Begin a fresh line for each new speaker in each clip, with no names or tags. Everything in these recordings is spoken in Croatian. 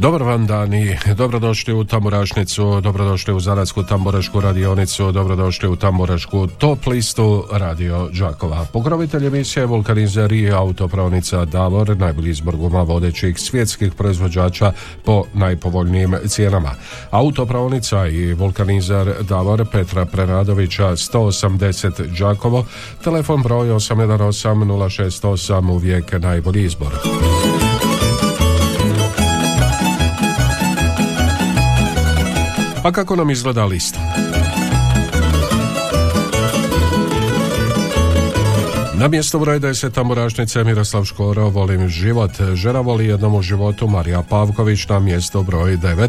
Dobar vam dan i dobrodošli u Tamburašnicu, dobrodošli u Zanadsku tamburašku radionicu, dobrodošli u Tamburašku top listu Radio Đakova. Pokrovitelj emisije Vulkanizer i autopravnica Davor, najbolji izbor guma vodećih svjetskih proizvođača po najpovoljnijim cijenama. Autopravnica i vulkanizer Davor Petra Preradovića 180 Đakovo, telefon broj 818 068 uvijek najbolji izbor. A kako nam izgleda lista? Na mjesto broj 10 tamburašnice Miroslav Škoro Volim život. Žena voli jednom u životu Marija Pavković na mjesto broj 9.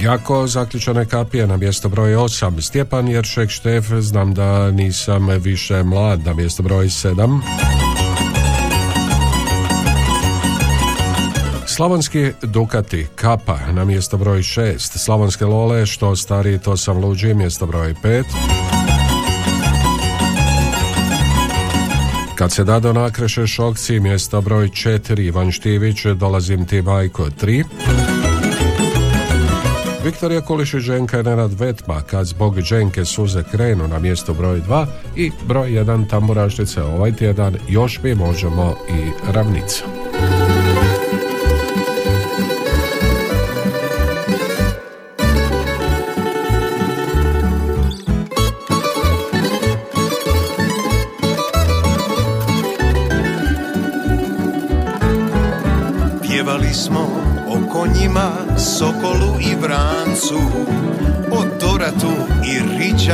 Jako zaključane kapije na mjesto broj 8. Stjepan Jeršek Štef, znam da nisam više mlad na mjesto broj 7. Slavonski Dukati, Kapa na mjesto broj 6, Slavonske Lole, što stari to sam luđi, mjesto broj 5. Kad se dado nakreše šokci, mjesto broj 4, Ivan Štivić, dolazim ti majko 3. Viktorija i Ženka Nenad Vetma, kad zbog Ženke suze krenu na mjesto broj 2 i broj 1 tamburašnice ovaj tjedan, još mi možemo i ravnica.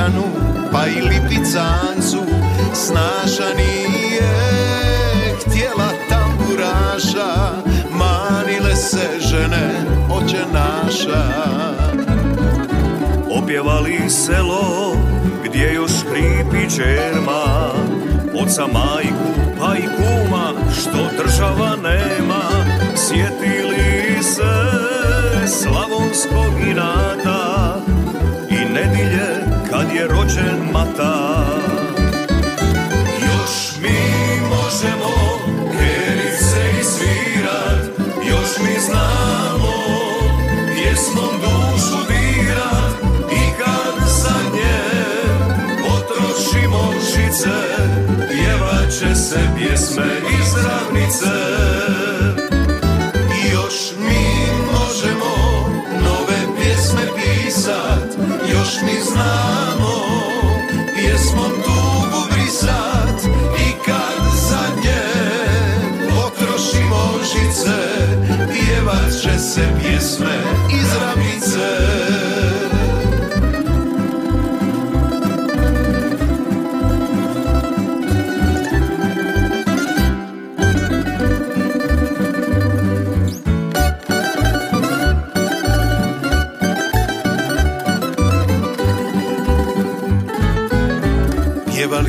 Ričanu Pa i Lipicancu. Snaša nije htjela tamburaša Manile se žene oče naša
Opjevali selo gdje još hripi čerma Oca majku pa i kuma što država nema. Sjetili se se pjesme iz ravnice. još mi znamo pjesmom tugu brisat i kad zadnje potrošimo žice pjevat će se pjesme iz ravnice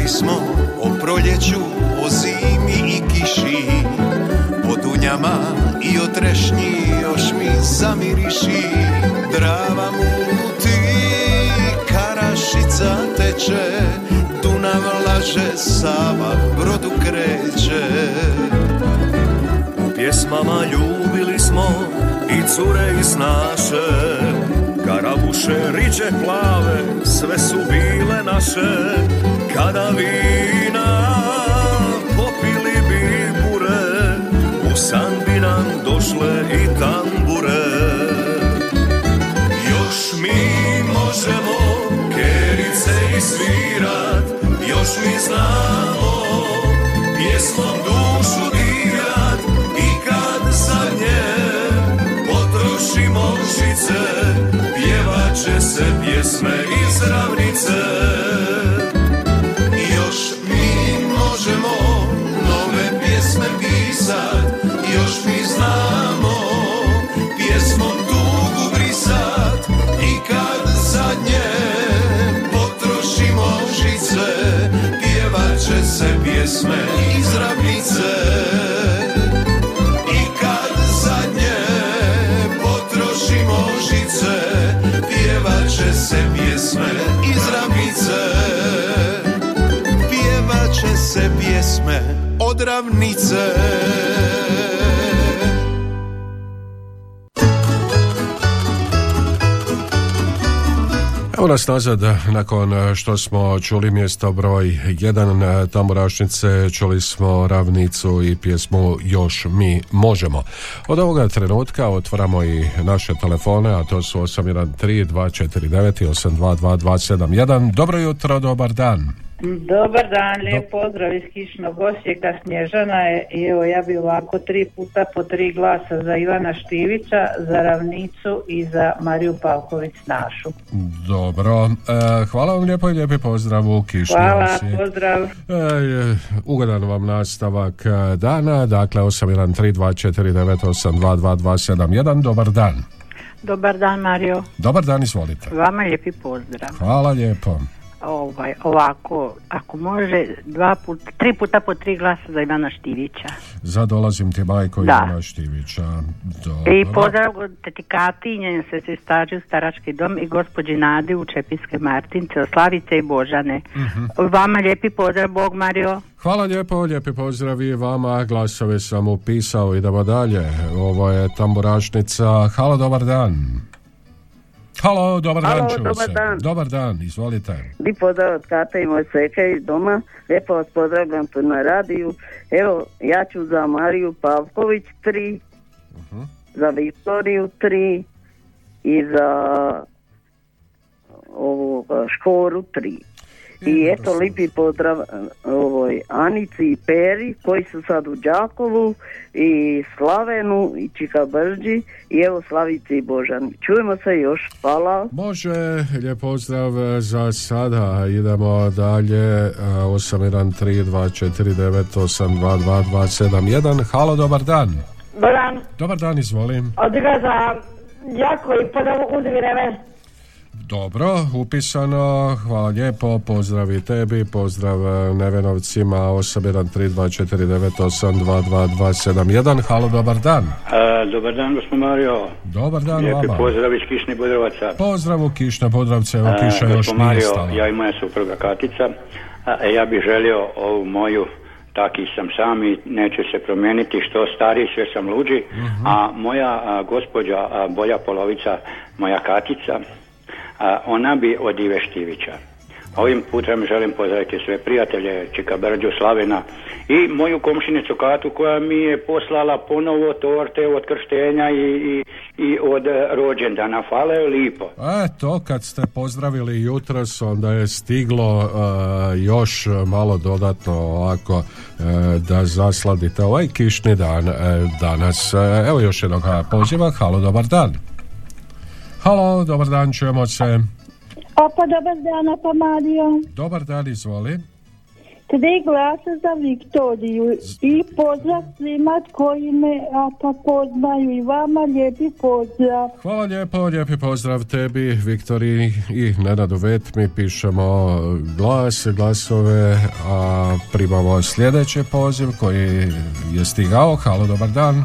smo o proljeću, o zimi i kiši. O dunjama i o trešnji još mi zamiriši Drava muti, karašica teče Dunav laže, Sava brodu kreće U pjesmama ljubili smo i cure iz naše Karabuše, riđe plave, sve su bile naše kada vina popili bi bure U san bi nam došle i tambure. Još mi možemo kerice i svirat Još mi znamo pjesmom dušu dirat. I kad za nje potrošimo žice Pjevat će se pjesme iz ravnice ćemo nove pjesme pisat, još mi znamo pjesmom tugu brisat i kad zadnje potrošimo žice, pjevat će se pjesme iz ravnice.
I kad zadnje potrošimo žice, pjevat će se pjesme iz ravnice od ravnice
Evo nas nazad, nakon što smo čuli mjesto broj jedan Tamburašnice, čuli smo ravnicu i pjesmu Još mi možemo. Od ovoga trenutka otvaramo i naše telefone, a to su 813 249 i 822 Dobro jutro, dobar dan.
Dobar dan, lijep pozdrav iz Kišnog Osijeka, Snježana je i evo ja bi ovako tri puta po tri glasa za Ivana Štivića, za Ravnicu i za Mariju Pavković našu.
Dobro, e, hvala vam lijepo i lijepi pozdrav u Kišnog
Hvala, pozdrav. E,
ugodan vam nastavak e, dana, dakle 813249822271, dobar dan.
Dobar dan Mario.
Dobar dan, izvolite.
Vama lijepi pozdrav.
Hvala lijepo
ovaj, ovako, ako može, dva put, tri puta po tri glasa za Ivana Štivića.
Za dolazim ti majko da. Ivana Štivića. Dobro.
I pozdrav teti Kati, njen se se staži u Starački dom i gospođi Nadi u Čepiske Martince, od Slavice i Božane. Uh-huh. Vama lijepi pozdrav, Bog Mario.
Hvala lijepo, lijepi pozdrav i vama, glasove sam upisao, idemo dalje. Ovo je tamburašnica. Halo, dobar dan. Halo, dobar
Halo,
dan,
dobar dan.
Dobar dan, izvolite.
Di pozdrav od Kata i moj sveke iz doma. Lijepo vas pozdravljam tu na radiju. Evo, ja ću za Mariju Pavković tri, uh-huh. za Viktoriju tri i za ovu Škoru tri. I eto lipi pozdrav e, ovoj Anici i Peri koji su sad u Đakovu i Slavenu i Čika Brđi i evo Slavici i Božani. Čujemo se još, hvala.
Može, lijep pozdrav za sada. Idemo dalje 813249822271. Halo, dobar dan.
Dobar dan.
Dobar dan, izvolim.
Odiga za jako i podavu uzvireve.
Dobro, upisano, hvala lijepo, pozdrav i tebi, pozdrav e, Nevenovcima 813249822271, halo, dobar dan.
A, dobar dan, gospod Mario.
Dobar dan
Lijepi
vama.
pozdrav iz Kišne Budrovaca.
Pozdrav u Kišne Budrovce, evo Kiša još nije
Mario,
stala.
ja i moja supruga Katica, a, ja bih želio ovu moju taki sam sam i neće se promijeniti što stari sve sam luđi uh-huh. a moja a, gospođa a, bolja polovica moja Katica a ona bi od Ive Štivića. Ovim putem želim pozdraviti sve prijatelje Čika Brđu, Slavena i moju komšinicu Katu koja mi je poslala ponovo torte od krštenja i, i, i od rođendana. Hvala je lipo.
E, to kad ste pozdravili jutros, onda je stiglo uh, još malo dodatno ovako uh, da zasladite ovaj kišni dan uh, danas. Evo još jednog poziva. Halo, dobar dan. Halo, dobar dan, čujemo se.
Opa, dobar dan, Opa Mario.
Dobar dan, izvoli.
Tri glasa za Viktoriju i pozdrav svima koji me apa poznaju i vama lijepi pozdrav.
Hvala lijepo, lijepi pozdrav tebi, Viktoriji i Nenadu Vet. Mi pišemo glas, glasove, a primamo sljedeći poziv koji je stigao. Halo, dobar dan.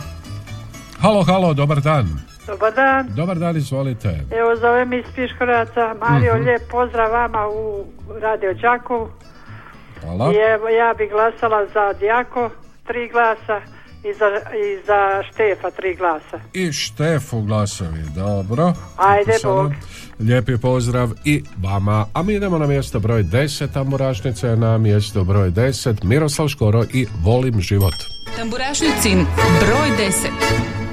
Halo, halo, dobar dan.
Dobar dan.
Dobar dan, izvolite.
Evo zovem iz Piškoraca. Mario, uh-huh. lijep pozdrav vama u Radio Đakovu.
Hvala.
I evo, ja bi glasala za Djako, tri glasa i za, i za Štefa tri glasa.
I Štefu glasovi, dobro.
Ajde, Bog.
Lijepi pozdrav i vama. A mi idemo na mjesto broj 10 Tamburašnice, na mjesto broj 10 Miroslav Škoro i Volim život.
Tamburašnicin broj 10.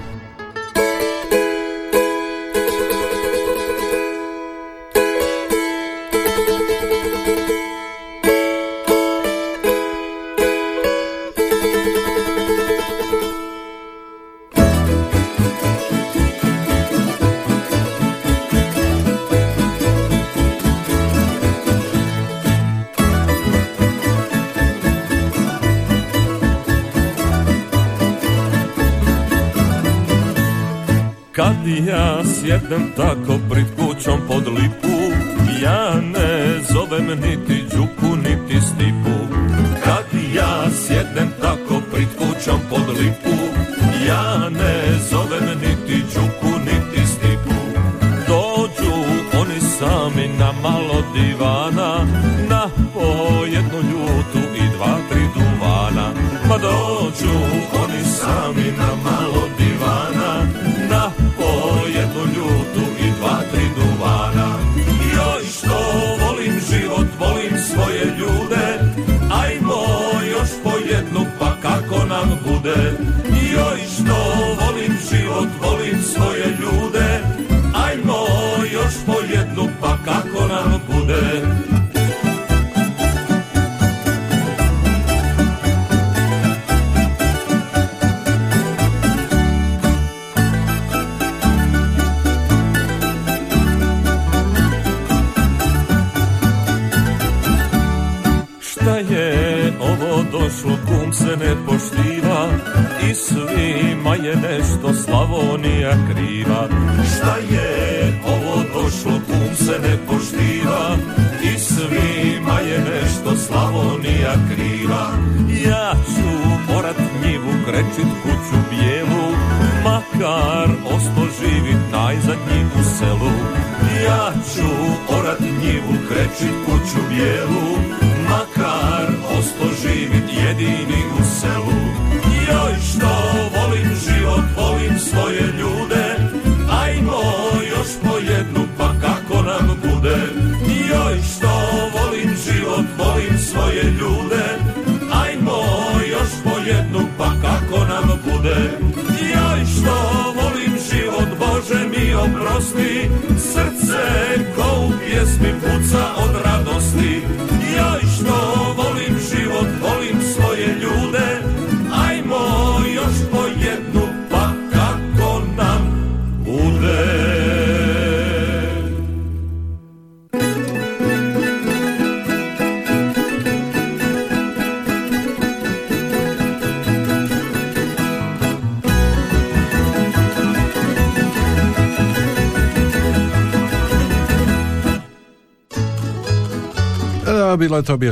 sjednem tako pred kućom pod lipu. Ja ne zovem niti Đuku niti Stipu. Kad ja sjednem tako pred kućom pod lipu Ja ne zovem niti Đuku niti Stipu. Dođu oni sami na malo divana Na po jednu ljutu i dva, tri Pa dođu oni sami na malo divana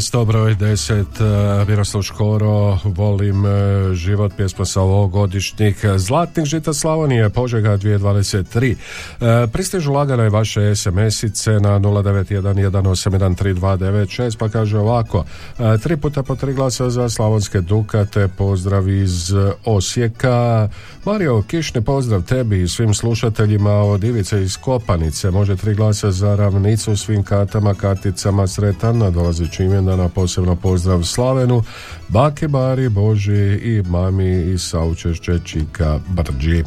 mjesto broj 10, e, Miroslav Škoro, volim e, život, pjesma sa ovogodišnjih Zlatnih žita Slavonije, Požega 2023. E, Pristižu lagane vaše SMS-ice na 0911813296, pa kaže ovako, e, tri puta po tri glasa za Slavonske Dukate, pozdrav iz Osijeka. Mario, kišni pozdrav tebi i svim slušateljima od Ivice iz Kopanice, može tri glasa za ravnicu svim katama, karticama, sretan, nadolazeći imendana, posebno pozdrav Slavenu, Bake Bari, Boži i mami iz saučešće Čika Brđi. E,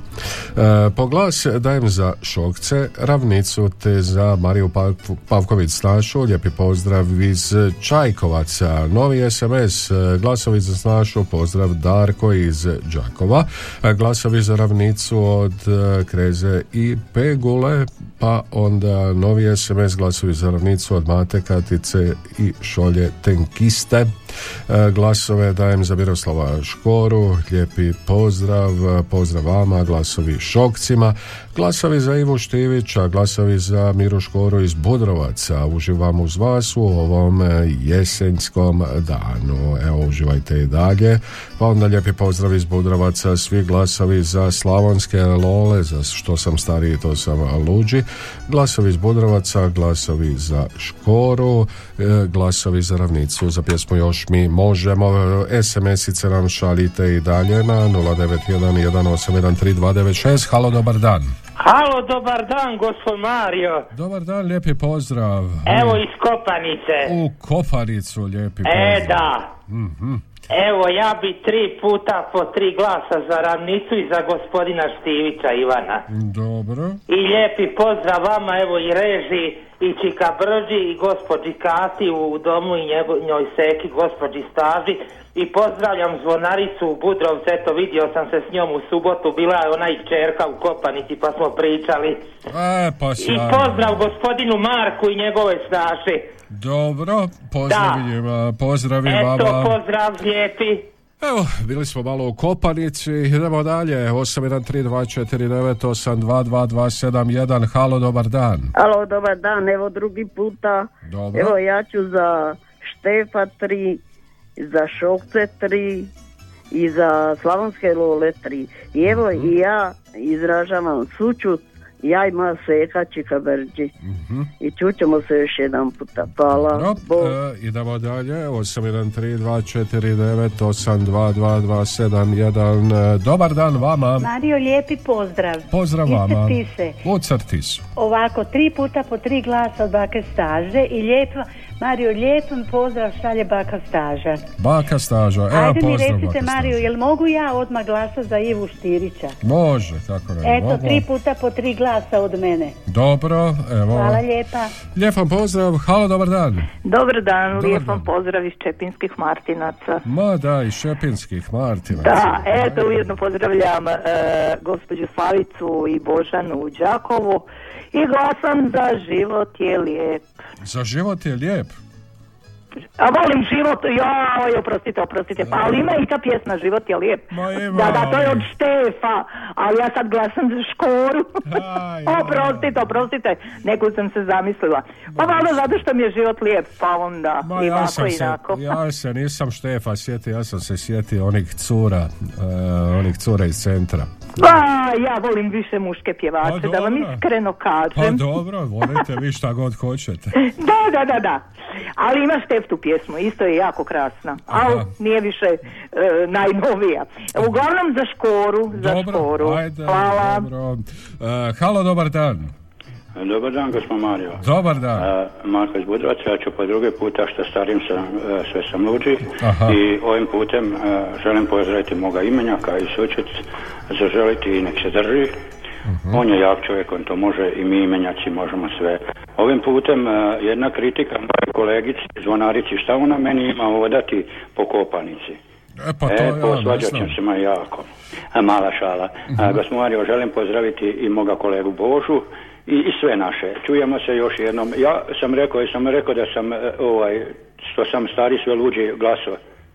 po glas dajem za Šokce, ravnicu te za Mariju Pav- Pavković Snašu, lijepi pozdrav iz Čajkovaca, novi SMS, glasovi za Snašu, pozdrav Darko iz Đakova, e, glasovi za ravnicu od e, Kreze i Pegule, pa onda novi SMS, glasovi za ravnicu od Mate Katice i Šolje Tenkiste. E, Glasove dajem za Miroslava Škoru, lijepi pozdrav, pozdrav vama, glasovi Šokcima, glasovi za Ivu Štivića, glasovi za Miru Škoru iz Budrovaca, uživam uz vas u ovom jesenjskom danu. Evo, uživajte i dalje. Pa onda lijepi pozdrav iz Budrovaca, svi glasovi za Slavonske Lole, za što sam stariji, to sam luđi, glasovi iz Budrovaca, glasovi za Škoru, e, glasovi za ravnicu, za pjesmu Još mi možemo, e, SMS-ice nam šaljite i dalje na 0911813296. Halo, dobar dan.
Halo, dobar dan, gospod Mario.
Dobar dan, lijepi pozdrav.
Evo iz Kopanice.
U Kopanicu, lijepi
E,
pozdrav.
da.
Mhm.
Evo, ja bi tri puta po tri glasa za ravnicu i za gospodina Štivića Ivana.
Dobro.
I lijepi pozdrav vama, evo i reži i Čika Brđi i gospođi Kati u domu i njoj seki, gospođi Staži. I pozdravljam zvonaricu u Budrovcu, eto vidio sam se s njom u subotu, bila je ona i čerka u Kopanici pa smo pričali.
E, pa
I pozdrav gospodinu Marku i njegove snaši.
Dobro, pozdravim, pozdravi
Eto,
vama.
pozdrav lijepi.
Evo, bili smo malo u Kopanici, idemo dalje, 813249822271, halo, dobar dan.
Alo, dobar dan, evo drugi puta.
Dobro.
Evo ja ću za Štefa 3, za Šokce 3 i za Slavonske Lole 3. I evo
Mhm.
i ja izražavam sučut Ja i moja seka Čika Brđi. I čućemo se još jedan puta. Hvala.
Dobro,
Bog.
e, idemo dalje, 813249822271. E, Dobar dan vama.
Mario, lijepi pozdrav.
Pozdrav vama.
Crtise.
U Crtisu.
Ovako, tri puta po tri glasa od bake staže i lijepo, Mario, lijepan pozdrav šalje baka staža.
Baka staža, evo
Ajde mi recite,
baka
Mario, jel mogu ja odmah glasa za Ivu Štirića?
Može, kako ne
Eto,
mogu.
tri puta po tri glasa od mene.
Dobro, evo.
Hvala lijepa.
Lijepan pozdrav, halo, dobar dan.
Dobar dan,
Dobar
lijepan
dan.
pozdrav iz Čepinskih Martinaca.
Ma da, iz Šepinskih Martina.
Da, eto ujedno pozdravljam e, gospođu Slavicu i Božanu u Đakovu i glasam za život je lijep.
Za život je lijep.
A volim život, joj, oprostite, oprostite, pa ali ima i ta pjesma Život je lijep.
ima,
Da, da, to je od Štefa, ali ja sad glasam za škoru. oprostite, oprostite, neku sam se zamislila. Pa valjda zato što mi je život lijep, pa onda
Ma
i
ja sam,
i
se,
onako.
ja se nisam Štefa sjetio, ja sam se sjetio onih cura, e, onih cura iz centra.
Pa, ja volim više muške pjevače,
Pa
da vam iskreno
Pa
kažem.
dobro, volite vi šta god hoćete.
Da, da, da, da. Ali ima Štef tu pjesmu, isto je jako krasna. Ali nije više e, najnovija. Uglavnom za škoru, za
Dobro,
škoru.
ajde,
Hvala.
dobro. E, halo, dobar dan.
Dobar dan, gospod Mario.
Dobar dan.
E, Marko iz Budrovaca, ja ću po drugi puta što starim sam, e, sve sam luđi
Aha.
i ovim putem e, želim pozdraviti moga imenjaka i sučet, zaželiti i nek se drži.
Mhm.
On je jak čovjek, on to može i mi imenjaci možemo sve. Ovim putem e, jedna kritika moje kolegici, zvonarici, šta ona meni ima odati po kopanici?
E pa to
e,
ja ne
posvađat se ma jako. A, mala šala. Gospod Mario, želim pozdraviti i moga kolegu Božu i, i sve naše. Čujemo se još jednom. Ja sam rekao, sam rekao da sam, e, ovaj, što sam stari sve luđi glaso.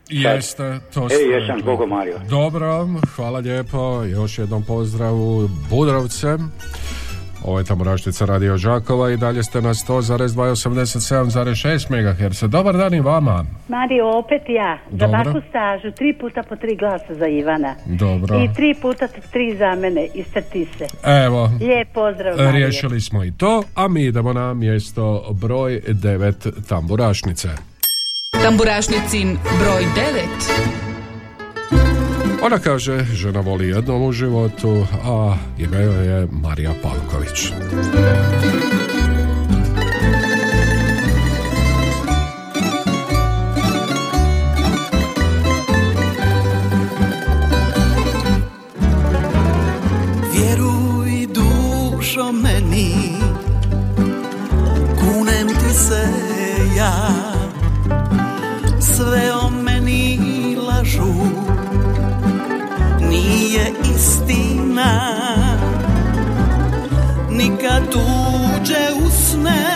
Jeste, to
E,
ste
jesam,
rekli.
Bogo Mario.
Dobro, hvala lijepo, još jednom pozdravu Budrovce. Ovo je tamo Raštica Radio Đakova i dalje ste na 100,287,6 MHz. Dobar dan i vama.
Mario, opet ja. Za
Dobro.
baku stažu, tri puta po tri glasa za Ivana.
Dobro.
I tri puta tri za mene iz Crtise.
Evo,
Lijep pozdrav, Mario.
riješili smo i to, a mi idemo na mjesto broj 9 tamburašnice.
Tamburašnicin broj 9.
Ona kaže, žena voli jednom u životu, a ime je Marija Pavković.
Vjeruj dušo meni ti se ja Sve o meni lažu Istina. Nikad tuđe usne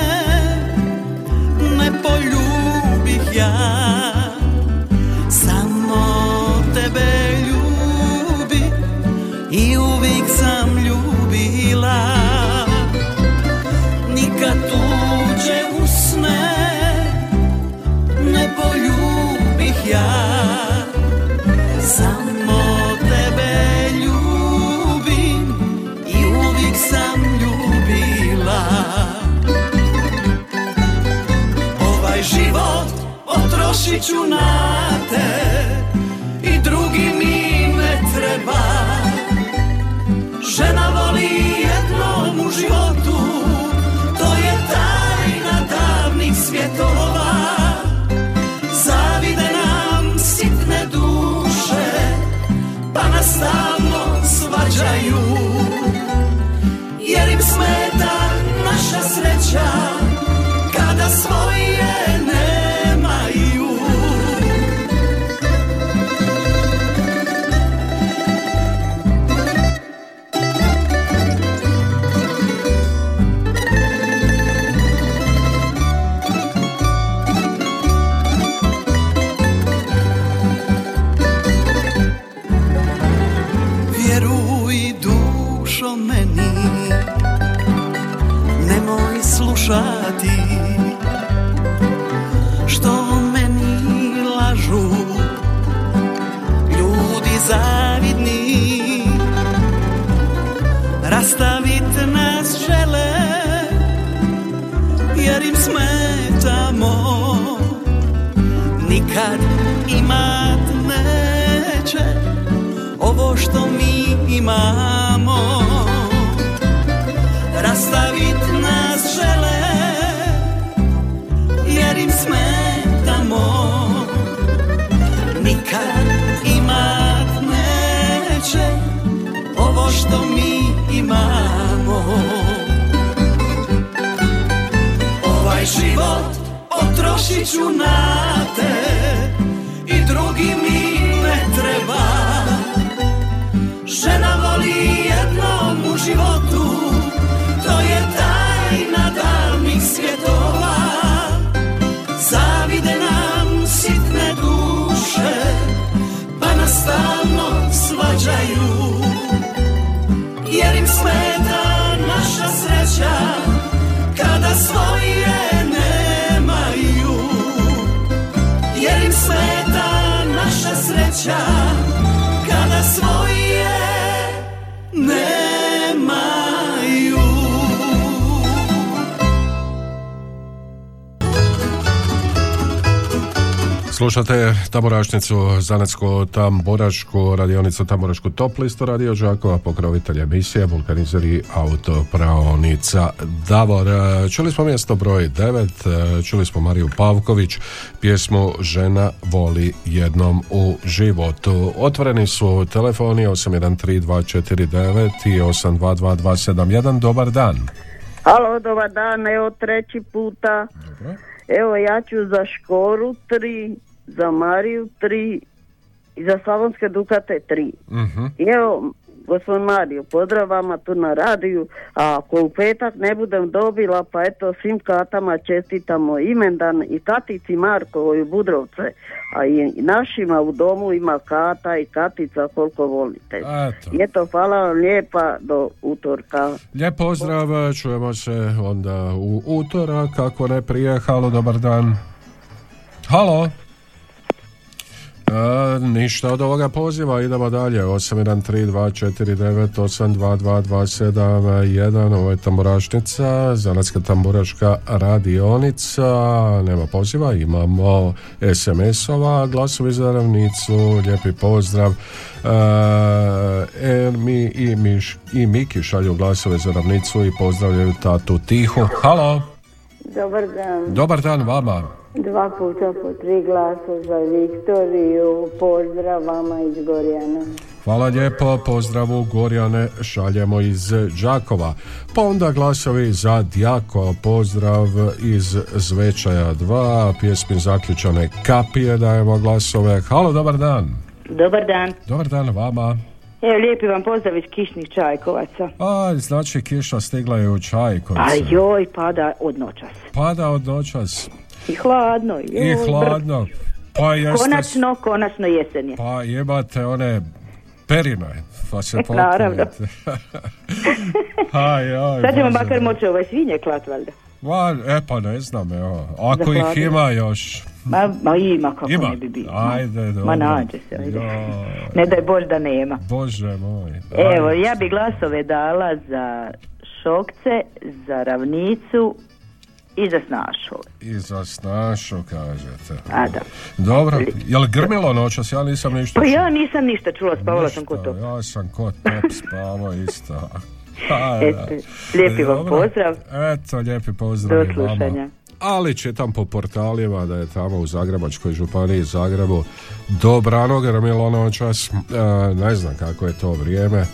potrošit ću na te i drugi mi ne treba. Žena voli jednom u životu To je tajna davnih svjetova. Zavide nam sitne duše Pa nas stalno svađaju. Jer im smeta naša sreća imat neće Ovo što mi imamo. Rastavit nas žele Jer im smetamo. Nikad imat neće Ovo što mi imamo. Ovaj život potrošit ću na te drugi mi ne treba. Žena voli jednom u životu To je tajna
Slušate Tamorašnicu, Zanetsko Tamborašku, radionicu Tamborašku top listu Radio Žakova, pokrovitelj emisije, vulkanizeri autopravnica Davor. E, Čuli smo mjesto broj 9, čuli smo Mariju Pavković, pjesmu Žena voli jednom u životu. Otvoreni su telefoni 813249 i 822271. Dobar dan.
Halo, dobar dan, evo treći puta. Evo ja ću za Škoru tri, za Mariju tri i za Slavonske Dukate tri.
Mhm.
I evo, gospodin Mario, pozdrav vama tu na radiju, a ako u petak ne budem dobila, pa eto svim katama čestitamo imendan i Katici Markovoj u Budrovce, a i našima u domu ima Kata i Katica koliko volite.
Eto.
I eto, hvala vam lijepa do utorka.
Lijep pozdrav, čujemo se onda u utorak, kako ne prije. Halo, dobar dan. Halo. E, ništa od ovoga poziva, idemo dalje. 813249822271 ovo je tamburašnica Zanatska tamburaška radionica. Nema poziva, imamo SMS-ova glasovi za ravnicu, lijepi pozdrav. E, mi i, Miš, i Miki šalju glasove za ravnicu i pozdravljaju tatu Tihu. Halo,
Dobar dan.
dobar dan vama
Dva puta po tri glasa za Viktoriju. Pozdrav vama iz Gorjana.
Hvala lijepo, pozdravu Gorjane šaljemo iz Đakova. Pa onda glasovi za Djako, pozdrav iz Zvečaja 2, pjesmi zaključane kapije dajemo glasove. Halo, dobar dan.
Dobar dan.
Dobar dan vama.
Evo, lijepi vam pozdrav iz Kišnih Čajkovaca.
A, znači kiša stigla je u Čajkovicu.
A joj, pada od noćas.
Pada od noćas
I hladno. Joj,
i hladno. Pa jeste...
Konačno, konačno jesen je.
Pa imate one perine, pa se
Naravno.
aj, aj,
Sad ćemo
moj.
moći ove svinje klat, valjda.
Ma, e pa ne znam, evo. Ako ih ima još.
Ma, ma ima, kako
Ima?
ne bi bilo.
Ajde, dobro.
Ma nađe se, ajde.
Joj,
Ne daj Bož da nema.
Bože moj.
Evo,
Ajde.
ja bi glasove dala za Šokce, za Ravnicu i za Snašove.
I za snašu, kažete.
A da.
Dobro, je li grmilo noćas? Ja nisam ništa
Pa ja nisam ništa čula, spavala sam kod to.
Ja sam kod top spavao isto. A,
Eto, lijepi vam
Dobro.
pozdrav.
Eto, lijepi pozdrav
Do
vama.
slušanja.
Ali čitam po portalima da je tamo u Zagrebačkoj županiji Zagrebu dobrano grmilo noćas. E, ne znam kako je to vrijeme.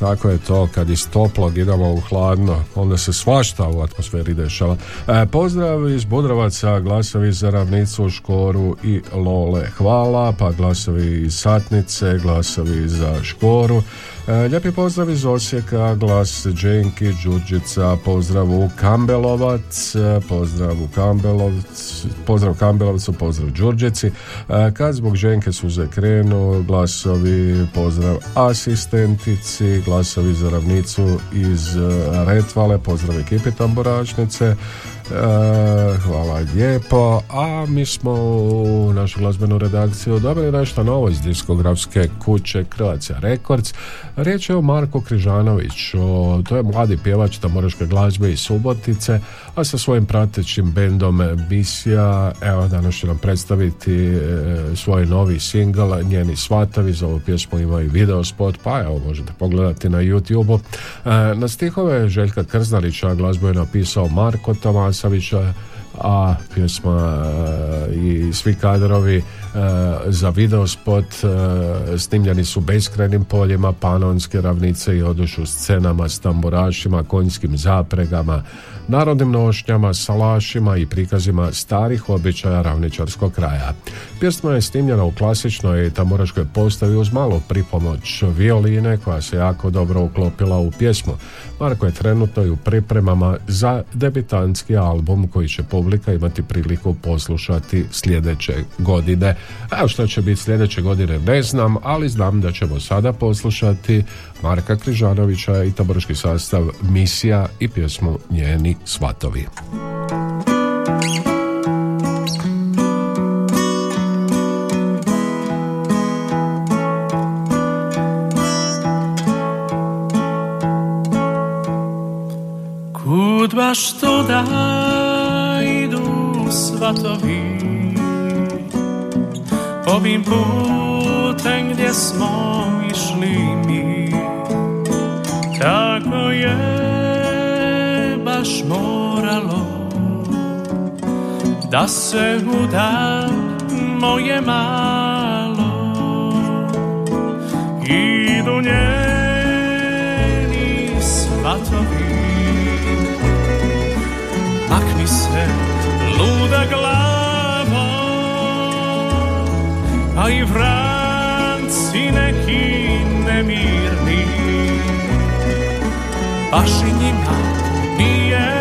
Tako je to, kad iz toplog idemo u hladno, onda se svašta u atmosferi dešava. E, pozdrav iz Budrovaca, glasovi za ravnicu, Škoru i Lole. Hvala, pa glasovi iz Satnice, glasovi za Škoru. E, lijepi pozdrav iz Osijeka, glas Dženki, Đurđica, pozdrav u Kambelovac, e, pozdrav u Kambelovac, pozdrav Kambelovcu, pozdrav Đurđici. E, kad zbog Ženke suze krenu, glasovi, pozdrav asistentici, glasovi za ravnicu iz Retvale, pozdrav ekipi Tamboračnice. hvala lijepo. A mi smo u našu glazbenu redakciju dobili nešto novo iz diskografske kuće Croatia Records. Riječ je o Marko Križanović. to je mladi pjevač tamoraške glazbe iz Subotice, a sa svojim pratećim bendom Misija, evo danas će nam predstaviti e, svoj novi single, njeni svatavi, za ovu pjesmu ima i video spot, pa evo možete pogledati na youtube e, na stihove Željka Krznalića glazbu je napisao Marko Savage a pjesma e, i svi kadrovi e, za video spot e, snimljeni su beskrajnim poljima panonske ravnice i odušu scenama s tamburašima, konjskim zapregama, narodnim nošnjama, salašima i prikazima starih običaja ravničarskog kraja. Pjesma je snimljena u klasičnoj tamburaškoj postavi uz malo pripomoć violine koja se jako dobro uklopila u pjesmu. Marko je trenutno i u pripremama za debitanski album koji će publika imati priliku poslušati sljedeće godine. A što će biti sljedeće godine ne znam, ali znam da ćemo sada poslušati Marka Križanovića i taboriški sastav Misija i pjesmu Njeni svatovi.
Kud baš to da svatovi. Ovim putem gdje smo išli mi Tako je baš moralo Da se uda moje malo. Idu njeni svatovi Makni se luda glava A i vranci neki nemirni. Baš i njima nije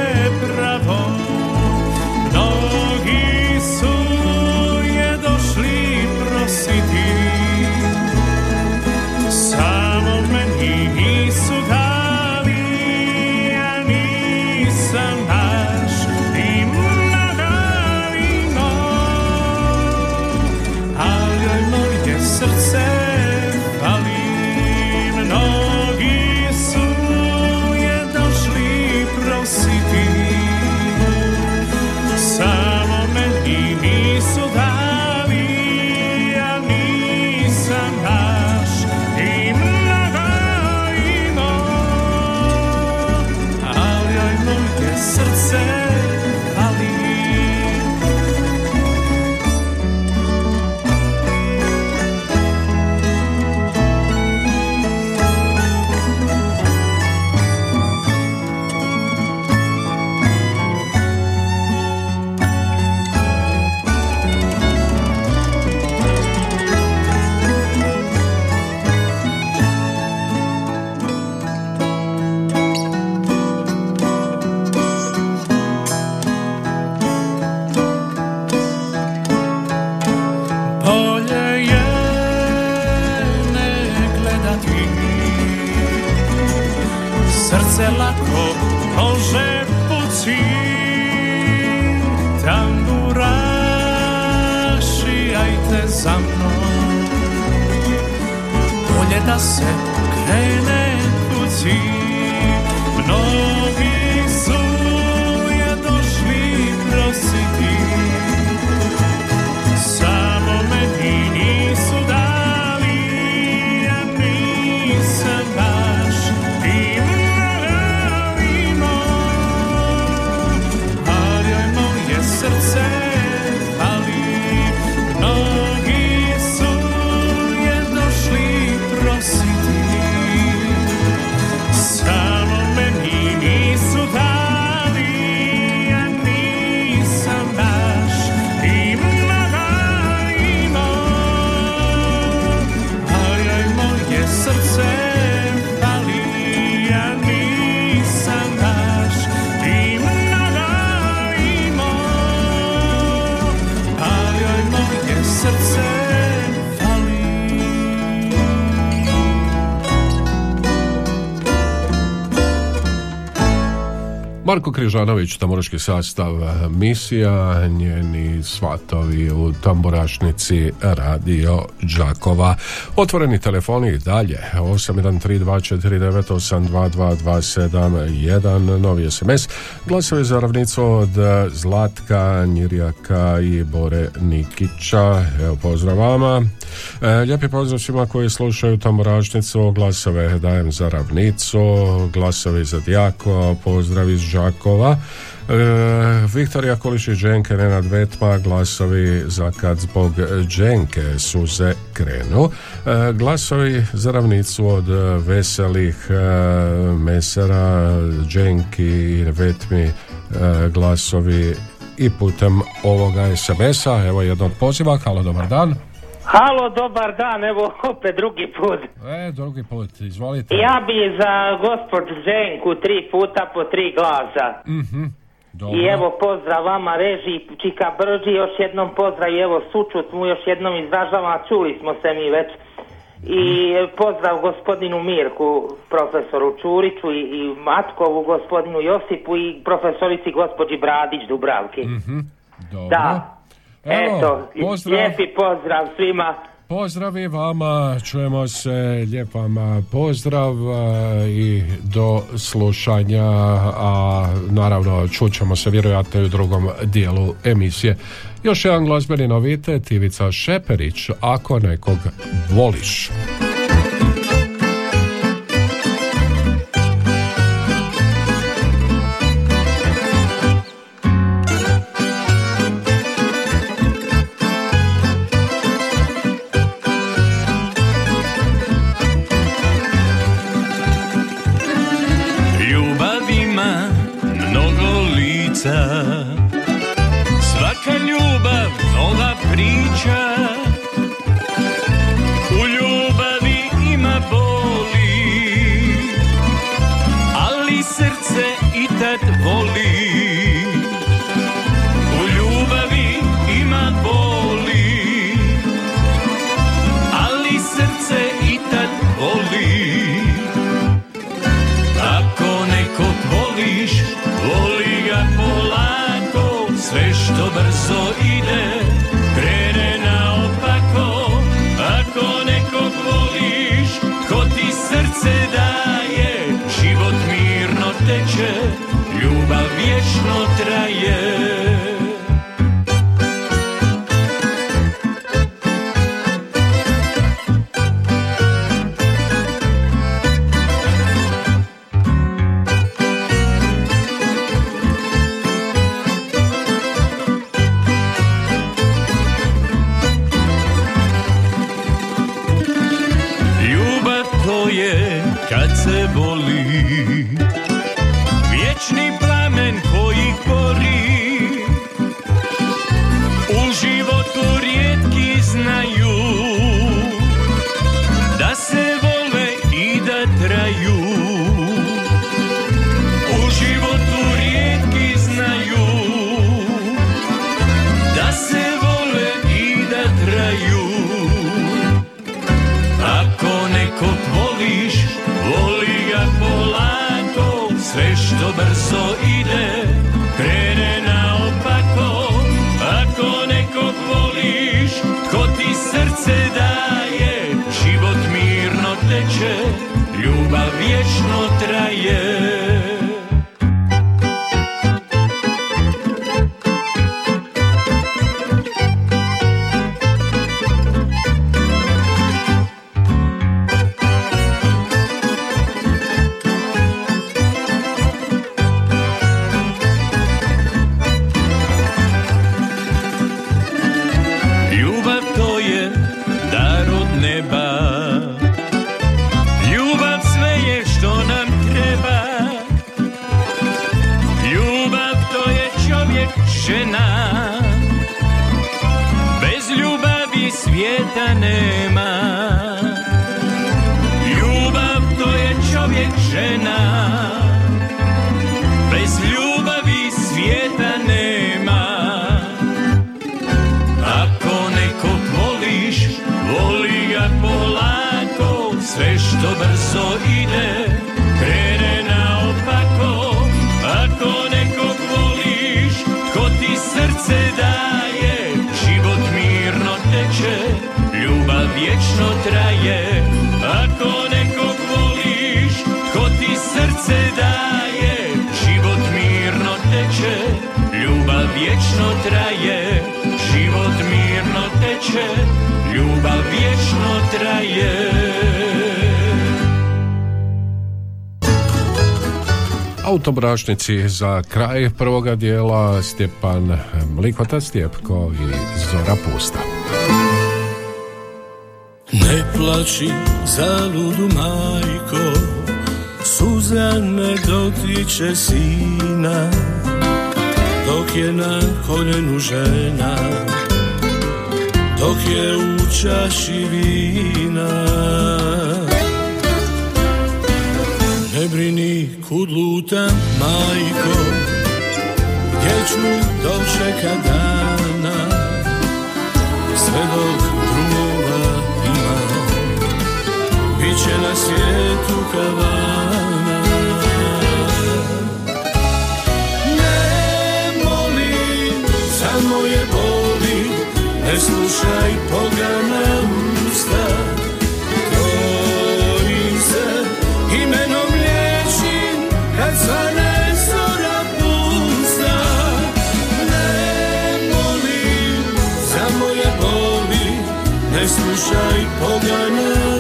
Križanović, tamburaški sastav misija, njeni svatovi u tamburašnici Radio Đakova. Otvoreni telefoni dalje 813249822271 novi SMS glasovi za ravnicu od Zlatka Njirjaka i Bore Nikića. Evo pozdrav vama lijepi pozdrav svima koji slušaju tamburašnicu glasove dajem za ravnicu glasovi za Dijako pozdrav iz Žakova E, Viktorija Kolišić Dženke, Nenad Vetma, glasovi za kad zbog Dženke suze krenu. E, glasovi za ravnicu od veselih e, mesara, Dženki i Vetmi, e, glasovi i putem ovoga SMS-a. Evo jedno od poziva. Halo, dobar dan.
Halo, dobar dan, evo opet drugi put.
E, drugi put, izvolite.
Ja bi za gospođu Ženku tri puta po tri glasa.
Mhm. Dobro.
I evo pozdrav vama reži Čika Brđi, još jednom pozdrav i evo sučut mu još jednom izražavam, čuli smo se mi već. I pozdrav gospodinu Mirku, profesoru Čuriću i, i Matkovu, gospodinu Josipu i profesorici gospođi Bradić Dubravki.
Mhm. Dobro.
Da.
Evo,
Eto,
pozdrav.
lijepi pozdrav svima.
Pozdrav i vama, čujemo se, lijep vam pozdrav a, i do slušanja, a naravno čućemo se vjerojatno i u drugom dijelu emisije. Još jedan glazbeni novitet, Ivica Šeperić, ako nekog voliš.
Autobrašnici za kraj prvoga dijela Stjepan Mlikota Stjepko i Zora Pusta.
Ne plaći za ludu majko Suza ne dotiče sina Dok je na koljenu žena Dok je u čaši vina kud lutam majko Gdje ću dočeka dana Sve dok drumova ima. Biće na svijetu kavana. Ne molim za moje boli Ne slušaj pogana Ne slušaj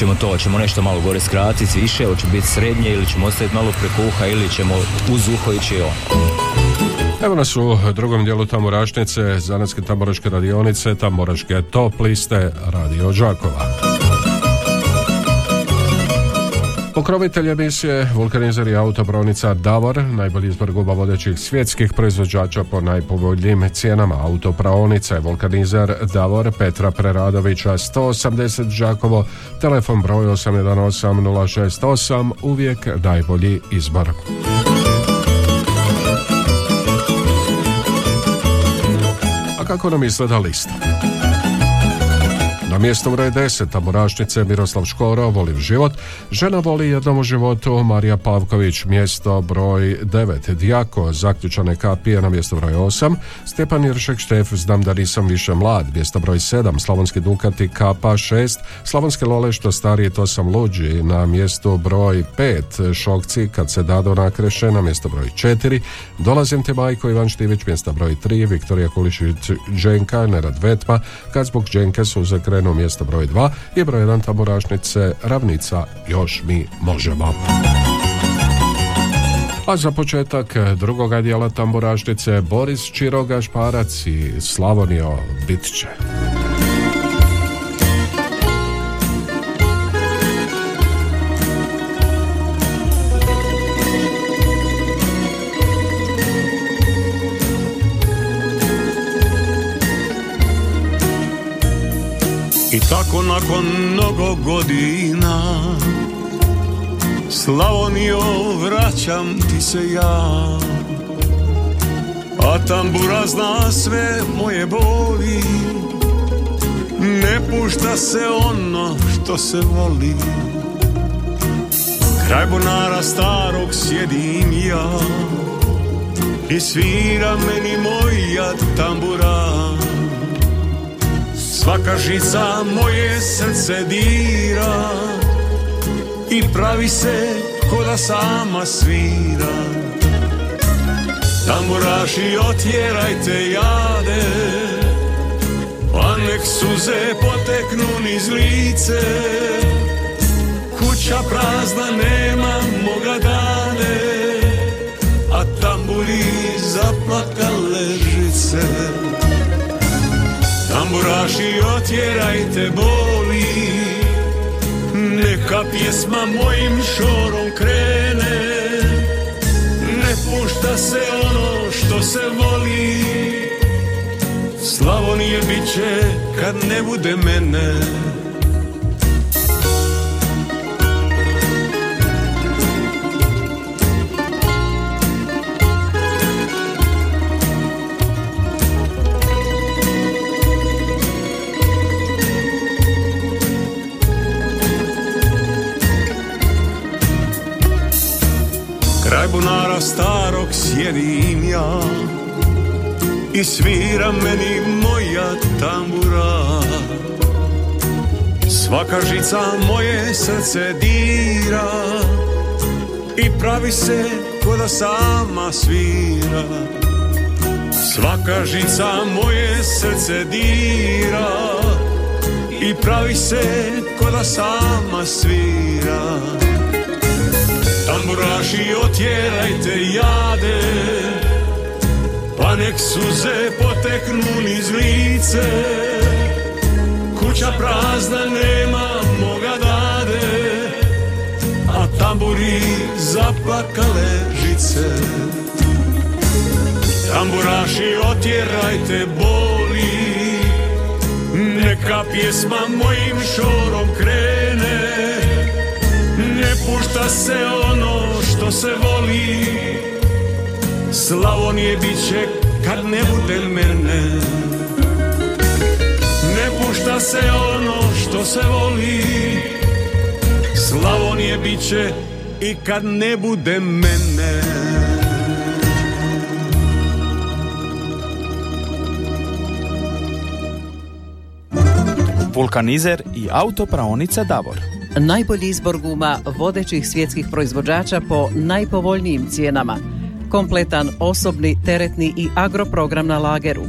ćemo to? Hoćemo nešto malo gore skratiti, više, hoće biti srednje ili ćemo ostaviti malo prekuha ili ćemo uz uho ići on.
Evo nas u drugom dijelu Tamorašnice, Zanetske tamoraške radionice, Tamoraške top liste Radio Đakova. Pokrovitelj emisije vulkanizer i autopravnica Davor, najbolji izbor guba vodećih svjetskih proizvođača po najpovoljnijim cijenama autopravnice, vulkanizer Davor Petra Preradovića 180 Đakovo, telefon broj 818 068, uvijek najbolji izbor. A kako nam izgleda lista? Na mjestu broj 10 tamorašnice Miroslav Škoro, Volim život. Žena voli jednom u životu Marija Pavković, mjesto broj 9. Dijako, zaključane kapije na mjesto broj 8. Stjepan Iršek Štef, znam da nisam više mlad, mjesto broj 7. Slavonski Dukati kapa 6. Slavonske Lole što starije to sam luđi na mjestu broj 5. Šokci kad se dado nakreše na mjesto broj 4. Dolazim te majko Ivan Štivić, mjesta broj 3. Viktorija Kulišić Dženka, Nerad Vetma, kad zbog Dženke su zakrenu mjesto broj 2 i broj 1 tamorašnice Ravnica Još mi možemo. A za početak drugoga dijela tamburašnice Boris Čiroga Šparac i Slavonio Bitće.
Tako nakon mnogo godina Slavonio vraćam ti se ja. A tambura zna sve moje boli. Ne pušta se ono što se voli. Kraj bunara starog sjedim ja. I svira meni moja tambura Svaka žica moje srce dira I pravi se ko da sama svira. Tamburaši otjerajte jade Pa nek suze poteknu niz lice. Kuća prazna nema moga dane A tamburi zaplakale žice Tamburaši otjerajte boli. Neka pjesma mojim šorom krene. Ne pušta se ono što se voli. Slavonije bit će kad ne bude mene Kraj bunara starog sjedim ja. I svira meni moja tambura. Svaka žica moje srce dira I pravi se ko da sama svira. Svaka žica moje srce dira I pravi se ko da sama svira Tamburaši otjerajte jade Pa nek suze poteknu niz lice. Kuća prazna nema moga dade A tamburi zaplakale žice. Tamburaši otjerajte boli Neka pjesma mojim šorom krene. ne pušta se ono što se voli. Slavonije bit će kad ne bude mene. Ne pušta se ono što se voli. Slavonije bit će i kad ne bude mene.
Vulkanizer i autopraonica Davor.
Najbolji izbor guma vodećih svjetskih proizvođača po najpovoljnijim cijenama. Kompletan osobni, teretni i agroprogram na lageru.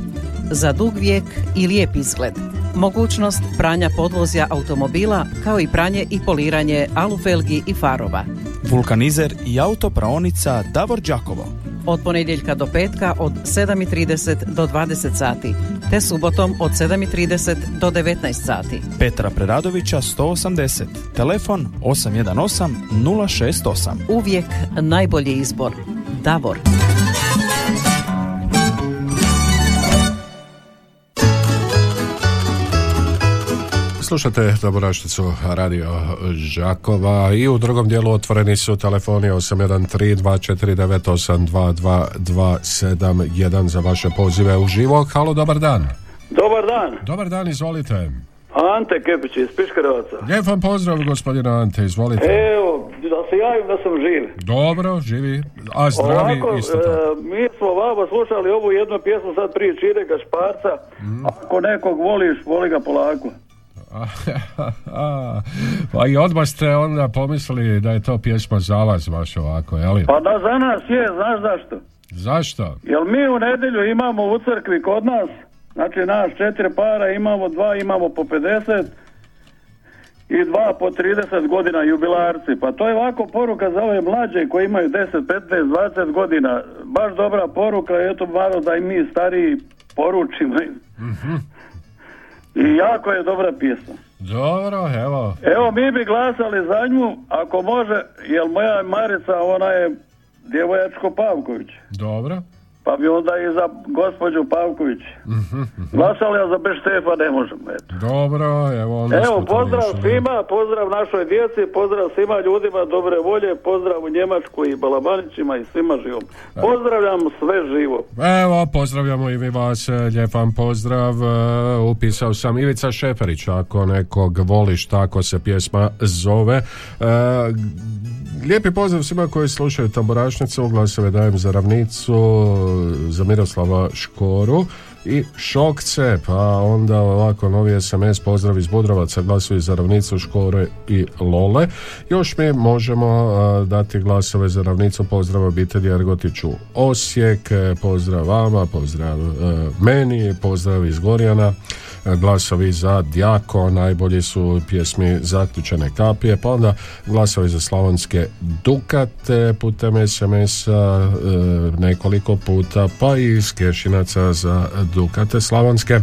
Za dug vijek i lijep izgled. Mogućnost pranja podvozja automobila kao i pranje i poliranje alufelgi i farova.
Vulkanizer i autopraonica Davor Đakovo.
Od ponedjeljka do petka od 7.30 do 20 sati, te subotom od 7.30 do 19 sati.
Petra Preradovića 180. Telefon 818 068.
Uvijek najbolji izbor. Davor.
Slušate Doborašticu radio Žakova i u drugom dijelu otvoreni su telefoni 813-249-822-271 za vaše pozive u živo. Halo, dobar dan.
Dobar dan.
Dobar dan, izvolite.
Ante Kepić iz Piškarevaca.
Lijep vam pozdrav, gospodine Ante, izvolite.
Evo, da se javim da sam živ.
Dobro, živi, a zdravi
Ovako,
isto tako.
e, mi smo vama slušali ovu jednu pjesmu sad prije Čirega Šparca.
Mhm.
Ako nekog voliš, voli ga polako.
Pa i odmah ste onda pomislili da je to pjesma za vas baš ovako, jeli?
Pa da za nas je, znaš zašto?
Zašto?
Jel mi u nedjelju imamo u crkvi kod nas, znači nas četiri para, imamo dva, imamo po 50 i dva po 30 godina jubilarci. Pa to je ovako poruka za ove mlađe koji imaju 10, 15, 20 godina. Baš dobra poruka, eto malo da i mi stariji poručimo im. I jako je dobra pjesma.
Dobro, evo.
Evo mi bi glasali za nju, ako može, jer moja Marica, ona je djevojačko Pavković.
Dobro.
Pa bi onda i za gospođu Pavković. Glasali, a za bez Štefa ne možemo. Eto.
Dobro, evo
Evo, pozdrav svima, pozdrav našoj djeci, pozdrav svima ljudima dobre volje, pozdrav u Njemačku i Balabanićima i svima živom. Pozdravljam sve živo.
Evo, pozdravljamo i vi vas, e, lijep vam pozdrav. e, Upisao sam Ivica Šeferić, ako nekog voliš, tako se pjesma zove. E, Lijepi pozdrav svima koji slušaju Tamburašnicu, glasove dajem za ravnicu, za Miroslava Škoru i Šokce, pa onda ovako novi SMS pozdrav iz Budrovaca, glasuju za ravnicu Škore i Lole. Još mi možemo dati glasove za ravnicu, pozdrav obitelji Ergotiću Osijek, pozdrav vama, pozdrav e, meni, pozdrav iz Gorjana, glasovi za Djako, najbolji su pjesmi Zaključene kapije, pa onda glasovi za slavonske Dukate putem SMS-a e, nekoliko puta, pa i iz Kešinaca za Dukate slavonske.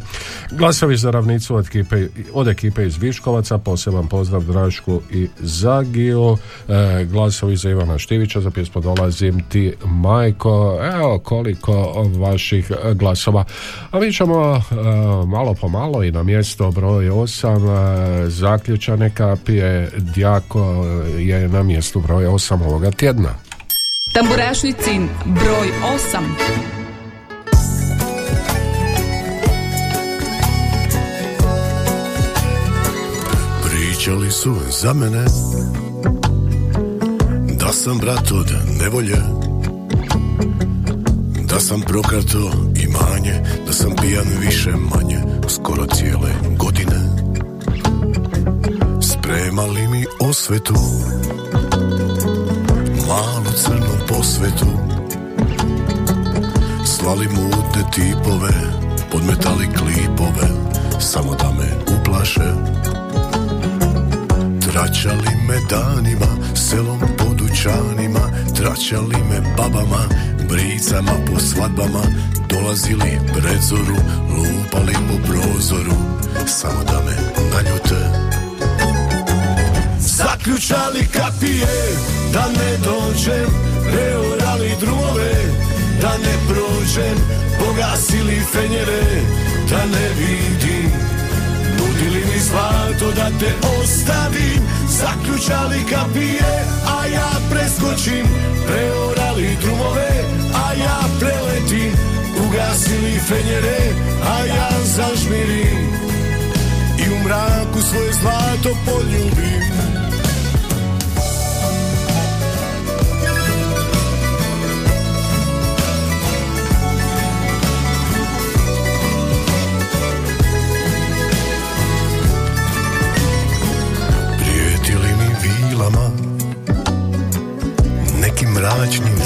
Glasovi za ravnicu od ekipe, od ekipe iz Viškovaca, poseban pozdrav Drašku i Zagiju. E, glasovi za Ivana Štivića za pjesmu Dolazim ti majko. Evo koliko vaših glasova. A mi ćemo e, malo po malo i na mjesto broj 8 e, zaključane kapije Djako je na mjestu broj 8 ovoga tjedna.
Tamburašnicin broj 8.
Pričali su za mene Da sam brat od nevolje Da sam prokrato imanje Da sam pijan više manje Skoro cijele godine. Spremali mi osvetu? Malu crnu posvetu. Slali mutne tipove Podmetali klipove Samo da me uplaše. Tračali me danima, selom po dućanima Tračali me babama, bricama po svadbama Dolazili pred zoru, lupali po prozoru Samo da me naljute. Zaključali kapije, da ne dođem Preorali drumove, da ne prođem Pogasili fenjere, da ne vidim Nudili mi zlato da te ostavim Zaključali kapije, a ja preskočim. Preorali drumove, a ja preletim. Ugasili fenjere, a ja zažmirim. I u mraku svoje zlato poljubim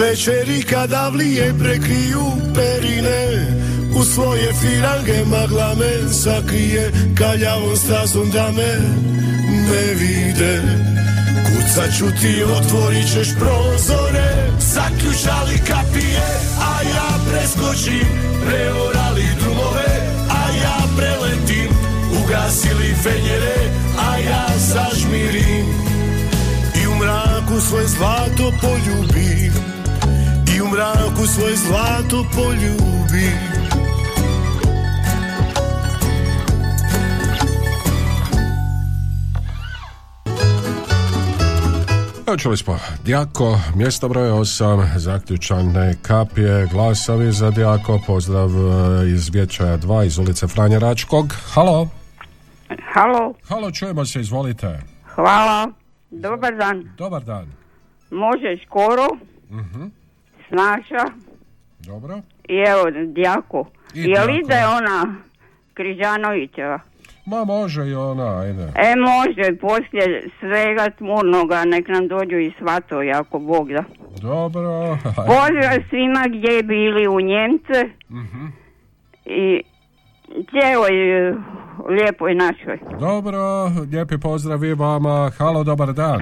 Večeri kada prekriju perine U svoje firange magla me sakrije Kaljavom stazom da me ne vide Kucat ću ti, otvorit ćeš prozore. Zaključali kapije, a ja preskočim Preorali drumove, a ja preletim Ugasili fenjere, a ja zažmirim. I u mraku svoje zlato poljubi I u mraku svoje zlato poljubi
Evo čuli smo Djako, mjesto broj 8, zaključane kapije, glasovi za Djako, pozdrav e, iz Vječaja 2 iz ulice Franja Račkog. Halo?
Halo,
Halo, čujemo se, izvolite.
hvala. Dobar dan.
Dobar dan.
Može skoro,
Mhm,
snaša
Dobro.
i evo Djako.
I
Jel
Djako.
ide ona Križanovićeva?
Ma može i ona, ajde.
E može, poslije svega tmurnoga nek nam dođu i svatovi ako Bog da.
Dobro. ajde.
Pozdrav svima gdje bili u Njemce
Mhm.
i cijeloj lijepoj našoj.
Dobro, lijepi pozdrav i vama. Halo, dobar dan.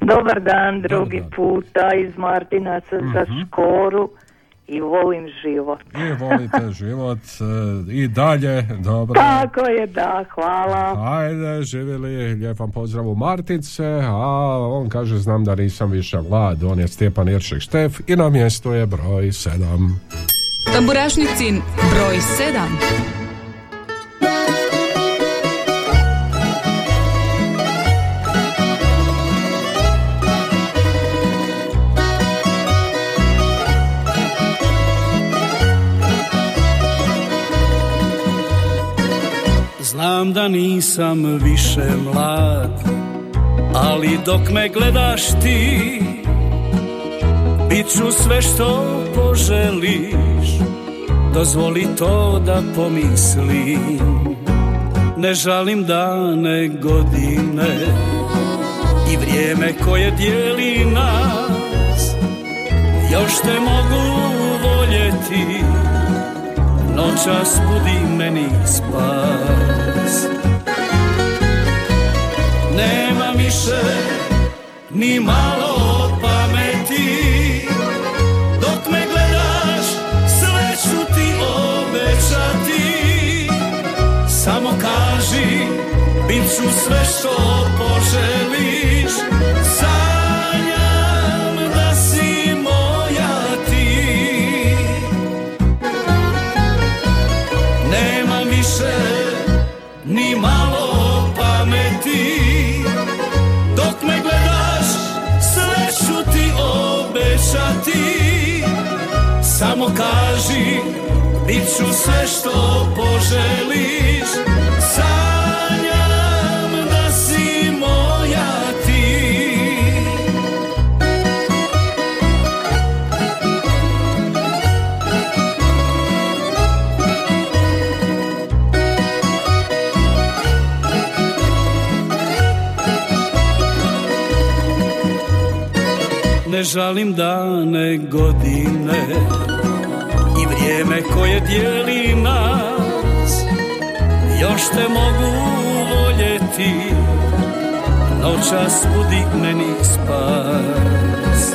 Dobar dan, drugi puta iz Martinaca za
Mhm.
Škoru i volim život.
I volite život e, i dalje, dobro.
Tako je, da, hvala.
Ajde, živjeli, lijep vam pozdrav u Martince, a on kaže znam da nisam više mlad, on je Stjepan Iršek Štef i na mjestu je broj 7.
Tamburašnicin broj 7.
Znam da nisam više mlad Ali dok me gledaš ti Bit ću sve što poželiš. Dozvoli to da pomislim. Ne žalim dane godine I vrijeme koje dijeli nas. Još te mogu voljeti Noćas budi meni spas više ni malo pameti. Dok me gledaš sve ću ti obećati. Samo kaži bit ću sve što poželiš. Sanjam da si moja ti. Nema više ni malo ću sve što poželiš Sanjam da si moja ti. Ne žalim dane godine vrijeme koje dijeli nas Još te mogu voljeti Noćas budi meni spas.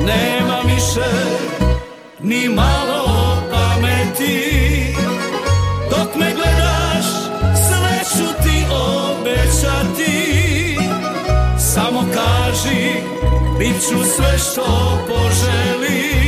Nema više ni malo pameti. Dok me gledaš sve obećati. Samo kaži, bit ću sve što poželiš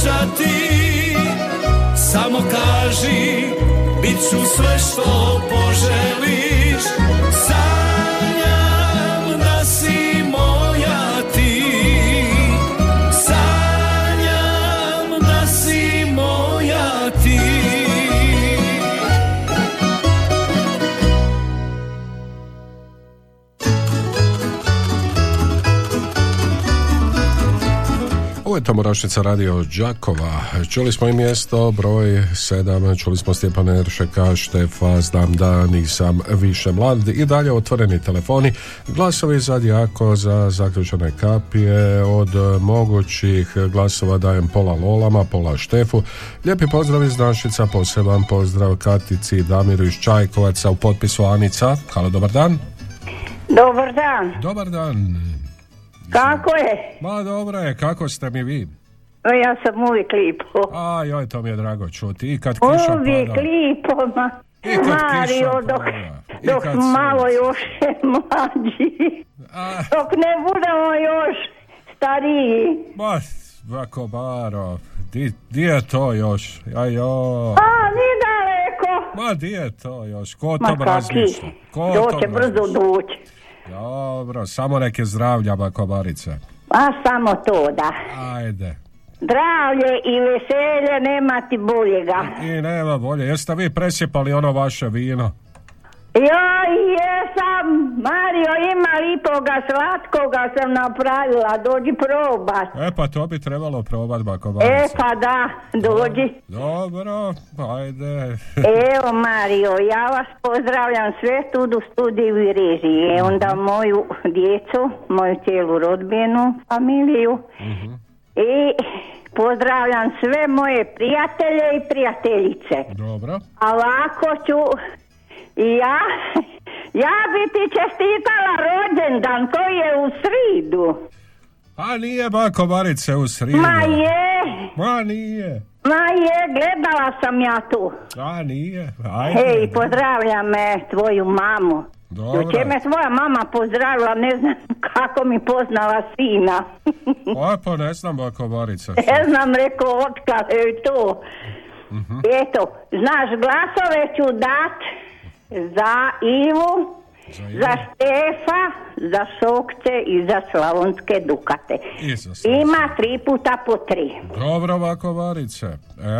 obećati Samo kaži, bit ću sve što poželiš
je Tamburašnica radio Đakova. Čuli smo i mjesto, broj 7, čuli smo Stjepana Eršeka, Štefa, Znam da nisam više mlad i dalje otvoreni telefoni. Glasovi za Djako, za zaključene kapije, od mogućih glasova dajem pola Lolama, pola Štefu. Lijepi pozdrav iz Našica, poseban pozdrav Katici Damiru iz Čajkovaca u potpisu Anica. Halo, dobar dan.
Dobar dan.
Dobar dan.
Kako je?
Ma dobro je, kako ste mi vi?
O, Ja sam uvijek lipo.
A, joj, to mi je drago čuti. I kad kiša
Uvijek
pada.
lipo, ma.
I kad
Mario,
kiša
dok,
pada. I
dok
kad
malo još mlađi. Dok ne budemo još stariji.
Ma, Vako Baro, di, di je to još? Ajo.
A, ni daleko.
Ma, di je to još? Ko
Ma
to
kaki,
razmišlja? Ko o
doće
tom
brzo doći.
Dobro, samo neke zdravlja, Bakobarice.
A samo to da.
Ajde.
Zdravlje i veselje nema ti boljega.
I nema bolje. Jeste vi presjepali ono vaše vino?
Joj, jesam, Mario, ima lipoga, slatkoga sam napravila, dođi probat.
E pa to bi trebalo probat,
E
Bakobarice.
pa da, dođi.
Dobro, ajde.
Evo Mario, ja vas pozdravljam sve tu u studiju i režiji. E, onda moju djecu, moju cijelu rodbinu, familiju. I pozdravljam sve moje prijatelje i prijateljice.
Dobro.
A ovako ću i ja, ja bi ti čestitala rođendan koji je u sridu.
A nije Bakobarice u sridu.
Ma je,
Ma nije.
ma je, gledala sam ja tu.
A nije. Ajde.
Hej, pozdravljam me, tvoju mamu.
Dobro.
Jučer me tvoja mama pozdravila, ne znam kako mi poznala sina.
O, pa ne znam Bakobarice.
ne znam, rekao, otkad je to.
Mhm.
Eto, znaš, glasove ću dat za Ivu, za Štefa, za Šokce i za Slavonske Dukate.
I za
Ima tri puta po tri.
Dobro, Bakobarice.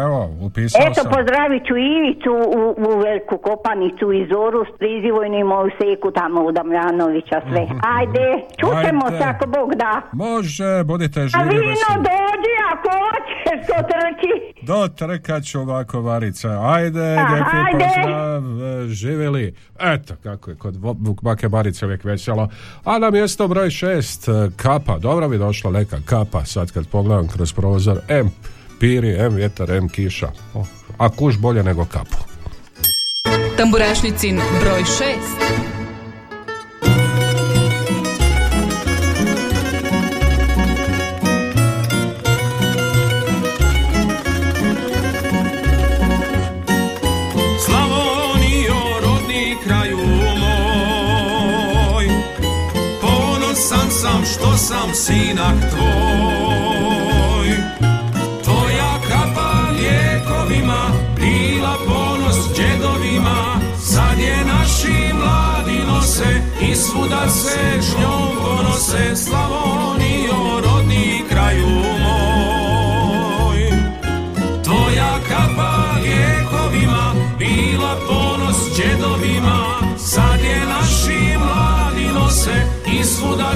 Evo, upisao
Eto,
sam.
pozdravit ću Ivicu u, u Veliku Kopanicu i Zoru s Prizivojnim moju seku tamo u Damjanovića sve. Ajde, čutemo
Ajde.
se ako Bog da.
Može, budite
A
živi
vino
veseli.
dođi ako hoćeš, to trči.
Do trkat ću Bakobarice. Ajde,
A,
lijepi
ajde.
pozdrav, e, živjeli. Eto, kako je kod bake Barice uvijek veselo. A na mjesto broj šest, e, kapa. Dobro bi došla neka kapa, sad kad pogledam kroz prozor. M piri, M vjetar, M kiša. O, a kuš bolje nego kapu.
Tamburašnicin broj 6.
sam sinak tvoj. Tvoja kapa lijekovima Bila ponos džedovima Sad je naši mladi nose I svuda se s njom ponose. Slavonijo,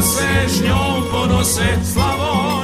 se s njom ponose Slavonijo,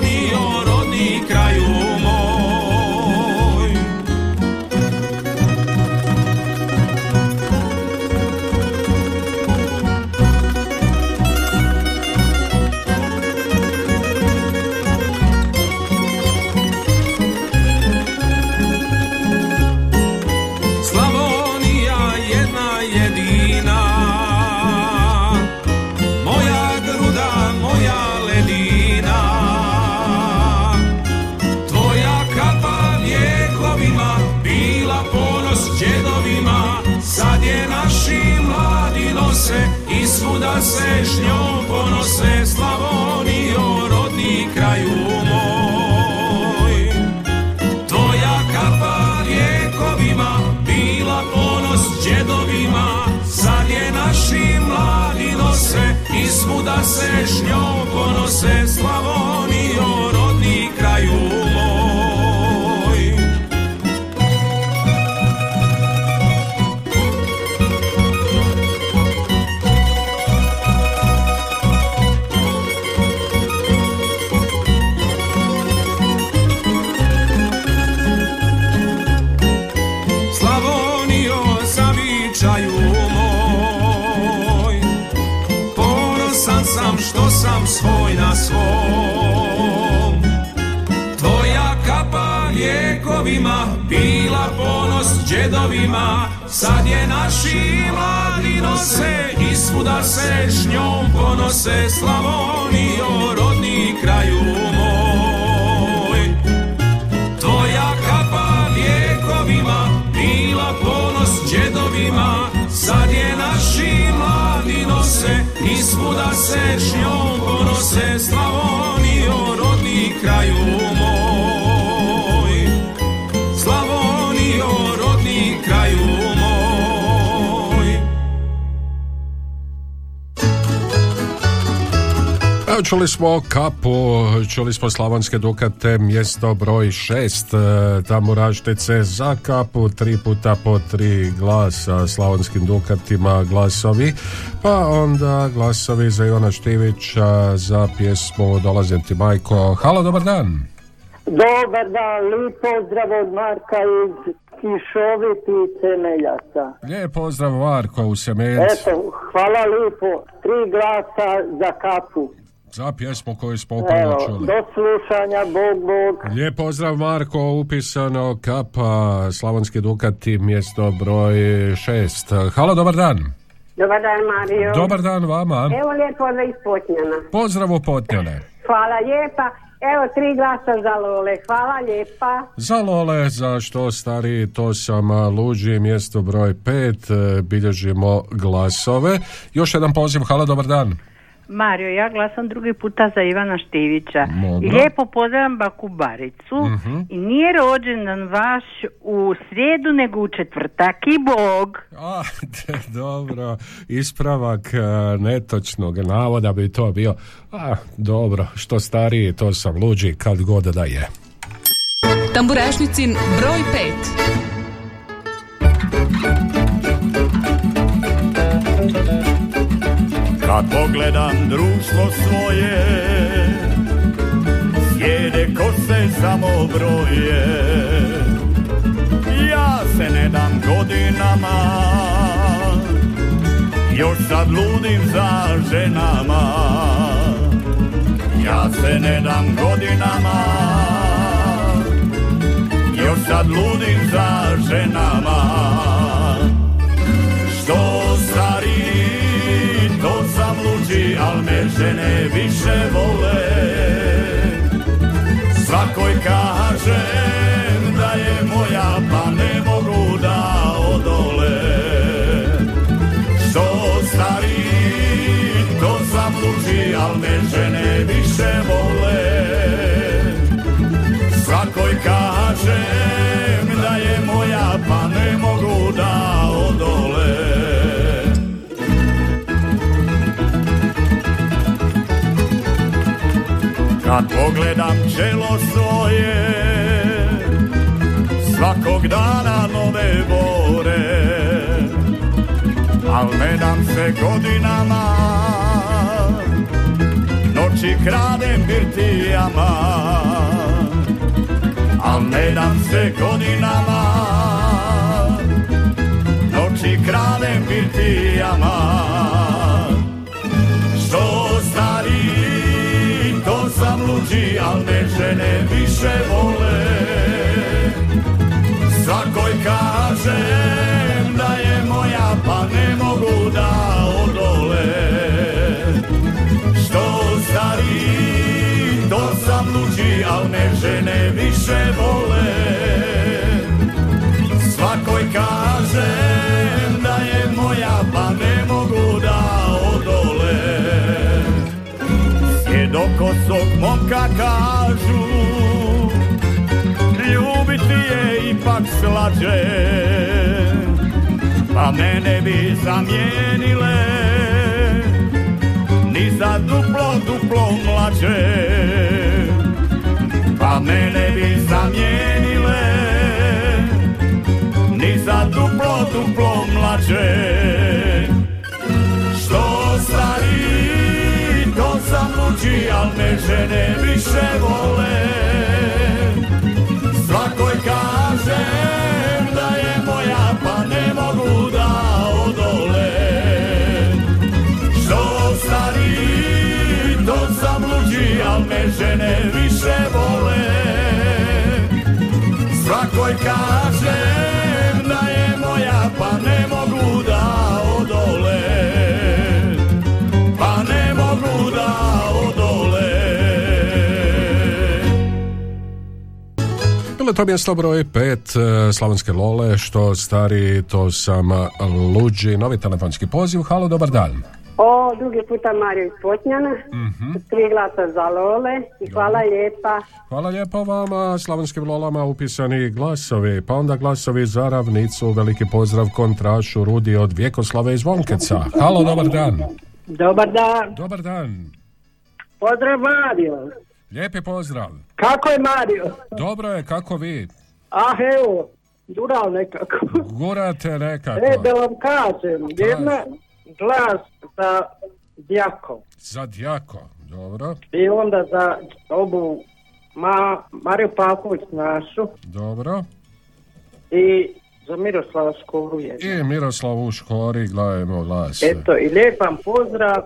svuda se s njom ponose Slavonijo, rodni kraju Je naši mladi nose i svuda se s njom ponose Slavonijo rodni kraju moj.
Tvoja kapa vjekovima bila ponos džedovima Sad je naši mladi nose i svuda se s njom ponose Slavonijo rodni kraju moj
Evo čuli smo kapu, čuli smo slavonske dukate, mjesto broj šest, e, tamburaštice za kapu, tri puta po tri glasa slavonskim dukatima glasovi, pa onda glasovi za Ivana Štivića za pjesmu Dolazim ti majko. Halo, dobar dan.
Dobar dan, lijep pozdrav od Marka iz Kišoviti temeljaca.
Lijep pozdrav Marko u Semencu.
Eto, hvala lijepo, tri glasa za kapu.
Za pjesmu koju smo upravo čuli.
do slušanja, Bog, Bog.
Lijep pozdrav Marko, upisano kapa, Slavonski Dukati, mjesto broj šest. Halo, dobar dan.
Dobar dan, Mario.
Dobar dan vama.
Evo lijepo za ispotnjena.
Pozdrav u Potnjane.
Hvala lijepa. Evo tri glasa za Lole. Hvala lijepa.
Za Lole, za što stari, to sam Luđi, mjesto broj pet, e, bilježimo glasove. Još jedan poziv, halo, dobar dan.
Mario, ja glasam drugi puta za Ivana Štivića.
Dobro.
I lijepo pozdravljam Baku Baricu.
Mhm.
I nije rođendan vaš u srijedu, nego u četvrtak i Bog.
A, dobro, ispravak e, netočnog navoda bi to bio. A, dobro, što stariji, to sam Luđi, kad god da je.
Tamburašnicin broj 5.
Kad pogledam društvo svoje Sjede kose samo broje. Ja se ne dam godinama Još sad ludim za ženama. Ja se ne dam godinama Još sad ludim za ženama luđi, al me žene više vole. Svakoj kažem da je moja, pa ne mogu da odole. Što stari, to sam luđi, al me žene više vole. Kad pogledam čelo svoje Svakog dana nove bore Al ne dam se godinama Noći kradem birtijama Al ne dam se godinama Noći kradem birtijama luđi, al me žene više vole. Svakoj kažem da je moja, pa ne mogu da odole. Što stari, to sam luđi, al me žene više vole. Svakoj kažem da je moja, pa ne mogu da Sjedokosog momka kažu Ljubiti je ipak slađe Pa mene bi zamijenile. Ni za duplo, duplo mlađe Pa mene bi zamijenile. Ni za duplo, duplo mlađe Čija me žene više vole. Svakoj kažem da je moja Pa ne mogu da odole. Što stari
to sam luđi Al me žene više vole. Svakoj kažem da je moja Pa ne mogu to mjesto broj pet e, Slavonske Lole, što stari, to sam e, luđi. Novi telefonski poziv, halo, dobar dan.
O, drugi puta Mario iz Potnjana. Tri glasa za Lole i hvala lijepa.
Hvala lijepo vama, Slavonskim Lolama upisani glasovi, pa onda glasovi za ravnicu, veliki pozdrav kontrašu Rudi od Vjekoslave iz Vonkeca. Halo, dobar dan.
Dobar dan.
Dobar dan.
Pozdrav Mario.
Lijepi pozdrav.
Kako je Mario?
Dobro je, kako vi?
Ah, evo, dural nekako.
Gurate nekako.
E, da vam kažem, jedna glas za Djako
Za Djako, dobro,
i onda za obu Ma, Mariju Pavković našu
dobro.
i za Miroslava Škoru je.
I Miroslav u Škori, gledajmo glas.
Eto, i lijep vam pozdrav.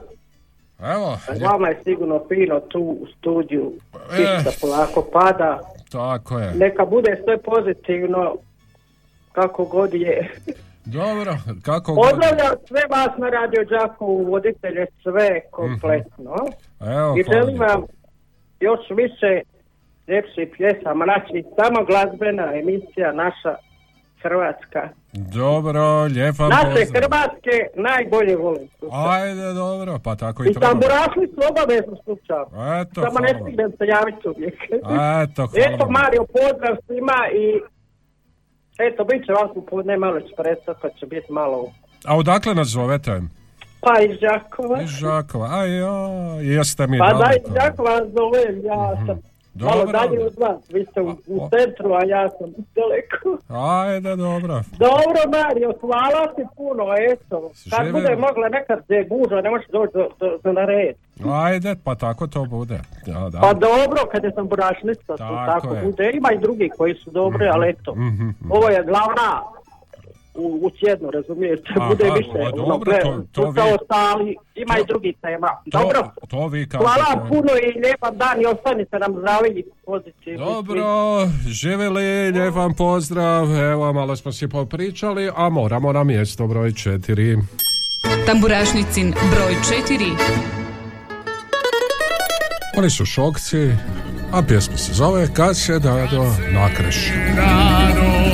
Evo,
Vama je sigurno fino tu u studiju. Kiša polako pada.
tako je.
Neka bude sve pozitivno kako god je.
Dobro, kako god.
Pozdravljam sve vas na Radio Đakovu, voditelje sve kompletno.
Evo,
I želim vam još više ljepših pjesama. Znači, samo glazbena emisija naša Hrvatska.
Dobro, lijep vam
Naše
pozdrav.
Hrvatske najbolje volim.
Ajde, dobro, pa tako i,
I
treba.
tamburašli su obavezno slučao.
Eto,
Samo ne stignem se javiti uvijek.
Eto, hvala
Eto. Mario, pozdrav svima i eto, bit će vas popodne malo espresso, pa će biti malo
A odakle nas zovete?
pa iz Đakova.
Iz Žakova. Aj, joj, jeste mi
Pa da, iz Đakova zovem, ja sam malo
Dobro.
dalje od vas. Vi ste u, u centru, a ja sam daleko.
Ajde, dobro.
Dobro, Mario, hvala ti puno, eto. Kad bude mogla nekad se je gužva, ne možeš doći do, do, do na red.
Ajde, pa tako to bude. Da, da.
Pa dobro, kad je sam burašnica, to
Tako
tako
je.
bude. Ima i drugi koji su dobri, ali eto.
Mhm.
Ovo je glavna u, u tjednu, razumijete,
Aha,
bude više.
o,
ono,
dobro,
gle,
to- to
kao
vi-
ostali, ima i drugi tema. Dobro,
To vi kažete.
hvala vam puno i lijepan dan i ostanite nam zdravi i pozitivni.
Dobro, živjeli, lijep vam pozdrav. Evo, malo smo si popričali, a moramo na mjesto broj četiri.
Tamburašnicin broj 4.
Oni su šokci, a pjesma se zove Kad se dado nakreši.
Dano nakreše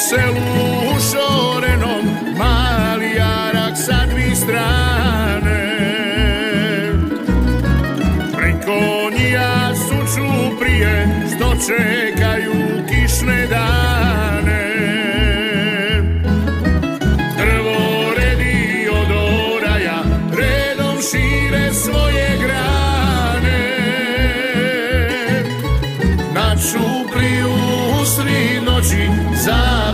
selu šorenom Mali jarak sa dvi strane Konjija suču prije Što čekaju kišne dane Drvo redi od oraja, redom šire svoje grane. Na čupriju usred noći zaprega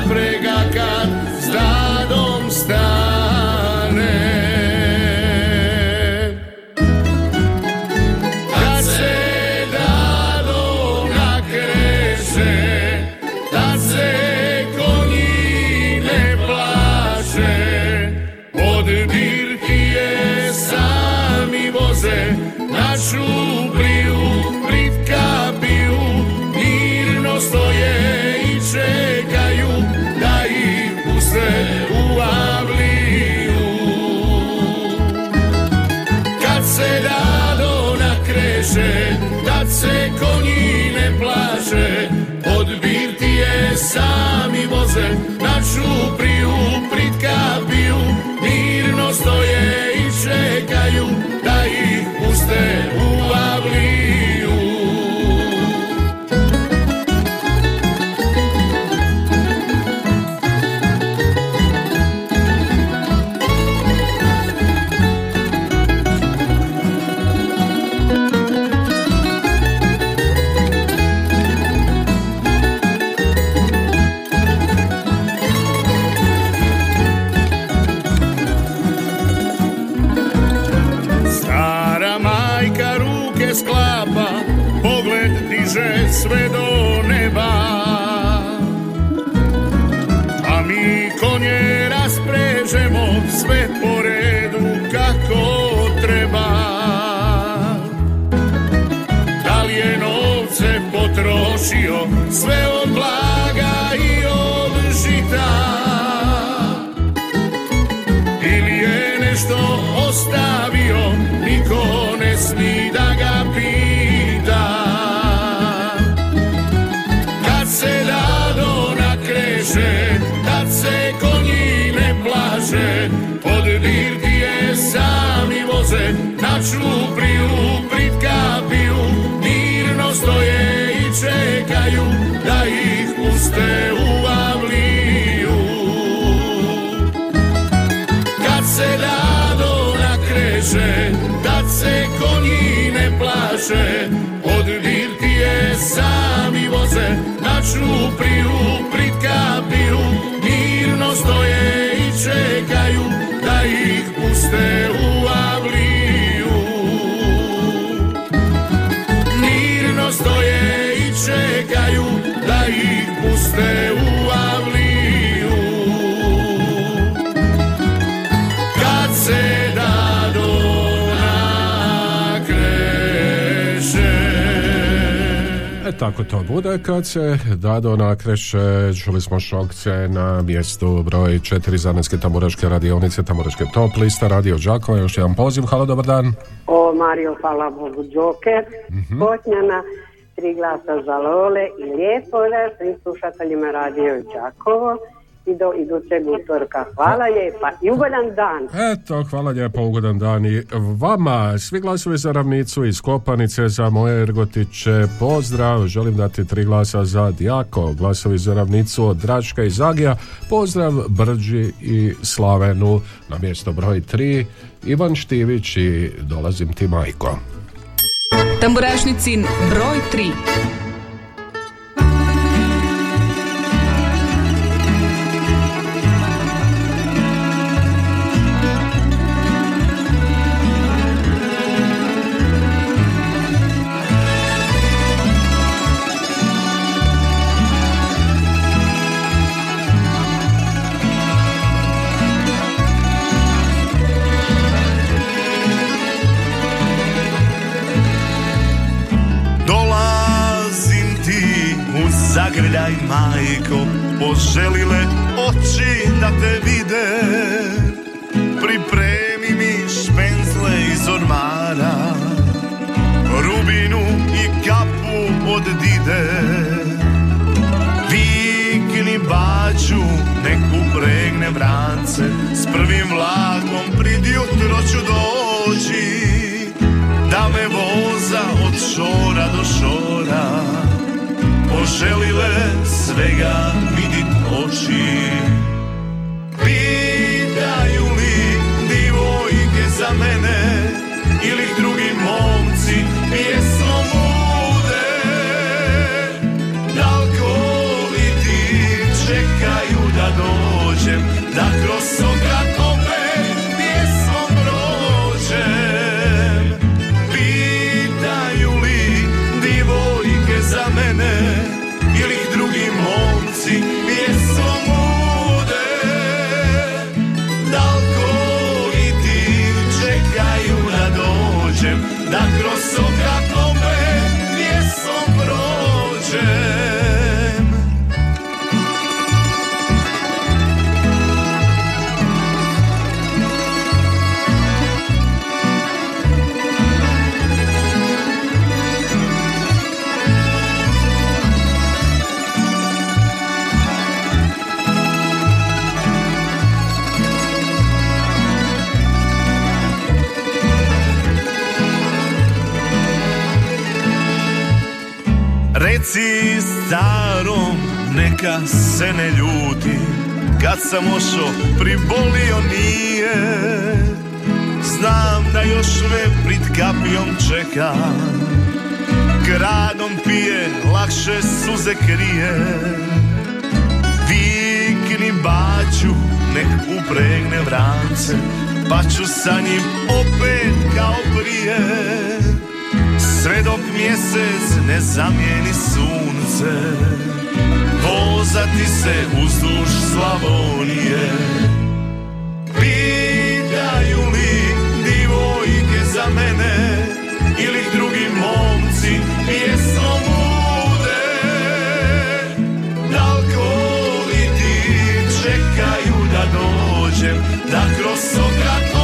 sami birtije sami voze Na čupriju
prit kapiju Mirno stoje i čekaju Da ih puste u avliju. Kad se dado nakreće Tad se konji ne plaše Od birtije sami voze Na čupriju
tako to bude kad se Dado nakreše, čuli smo šokce na mjestu broj 4 Zanetske tamburaške radionice, tamburaške top lista, radio Đakova, još jedan poziv, halo, dobar dan.
O Mario, hvala Bogu, Joker,
Mhm.
Potnjana, tri glasa za Lole i lijepo da svim slušateljima radio Đakovo i do idućeg utorka. Hvala lijepa i ugodan dan.
Eto, hvala lijepo, ugodan dan i vama. Svi glasovi za ravnicu iz Kopanice, za moje Ergotiće, pozdrav. Želim dati tri glasa za Dijako, glasovi za ravnicu od Dračka i Zagija, pozdrav Brđi i Slavenu na mjesto broj 3. Ivan Štivić i dolazim ti majko.
Tamburašnicin broj 3.
Poželile oči da te vide. Pripremi mi špenzle iz ormara Rubinu i kapu od dide. Vikni baču, nek upregne vrance S prvim vlakom prid jutro ću doći da me voza od šora do šora Poželile svega sam ošo, pribolio nije. Znam da još me prid kapijom čeka Gradom pije, lakše suze krije. Vikni baću, nek upregne vrance Pa ću sa njim opet kao prije. Sve dok mjesec ne zamijeni sunce Vozati se uzduž Slavonije. Pitaju li divojke za mene Ili drugi momci pjesmom bude? Dalkovi ti čekaju da dođem Da kroz okakove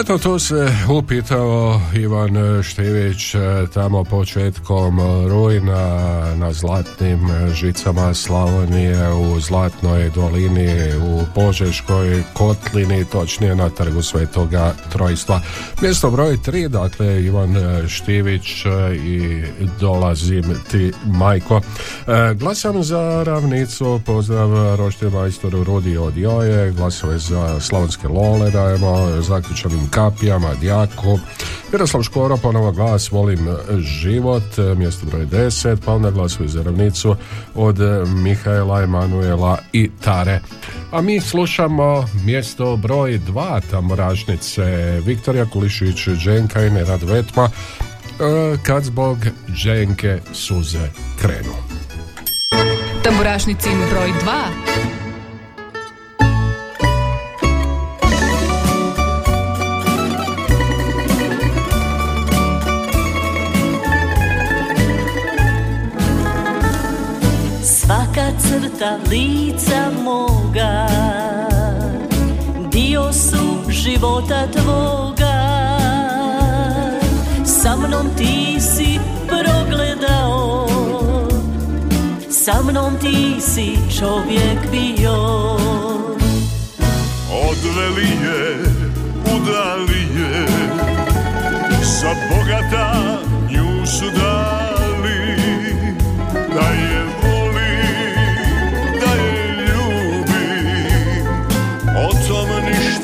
Eto, to se upitao Ivan Štivić e, tamo početkom rujna na zlatnim žicama Slavonije u Zlatnoj dolini u Požeškoj kotlini, točnije na trgu Svetoga Trojstva. Mjesto broj 3, dakle Ivan Štivić e, i dolazim ti majko. E, Glasam za ravnicu, pozdrav Roštilj majstoru Rudi od Joje, glasove za Slavonske Lole dajemo, zaključanim kapijama, Djaku, Miroslav Škoro, ponovo glas, volim život, mjesto broj 10, pa onda glasuje za ravnicu od Mihaela, Emanuela i Tare. A mi slušamo mjesto broj 2 Tamoražnice, Viktorija Kulišić, Dženka i Nerad Vetma, e, kad zbog Dženke suze krenu.
Tamburašnicin broj 2.
crta lica moga Dio su života tvoga. Sa mnom ti si progledao Sa mnom ti si čovjek bio.
Odveli je, udali je Sa bogata nju su dali Da je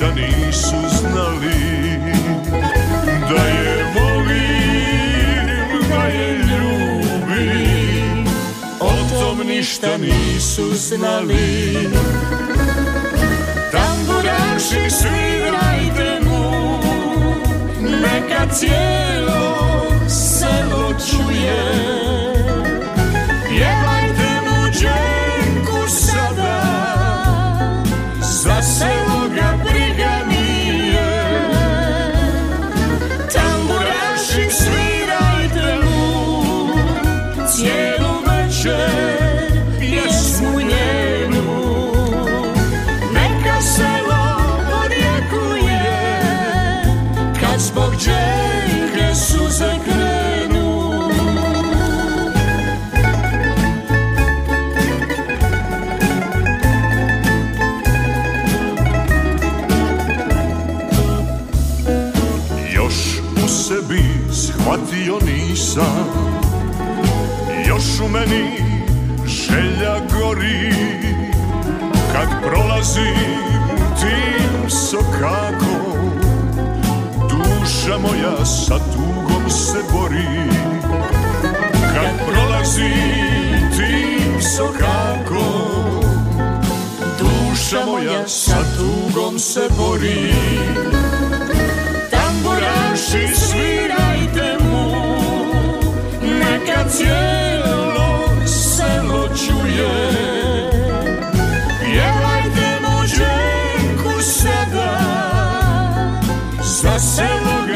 ništa nisu znali Da je volim, da je ljubim. O tom ništa nisu znali. Tamburaši svirajte mu. Neka cijelo selo čuje U shvatio nisam. Još u meni želja gori. Kad prolazim Moja sa tugom se bori Kad prolazim tim sokakom Duša moja sa tugom se bori. Tamburaši svirajte mu Neka cijelo selo čuje. Pjevajte mu dženku sada Za selo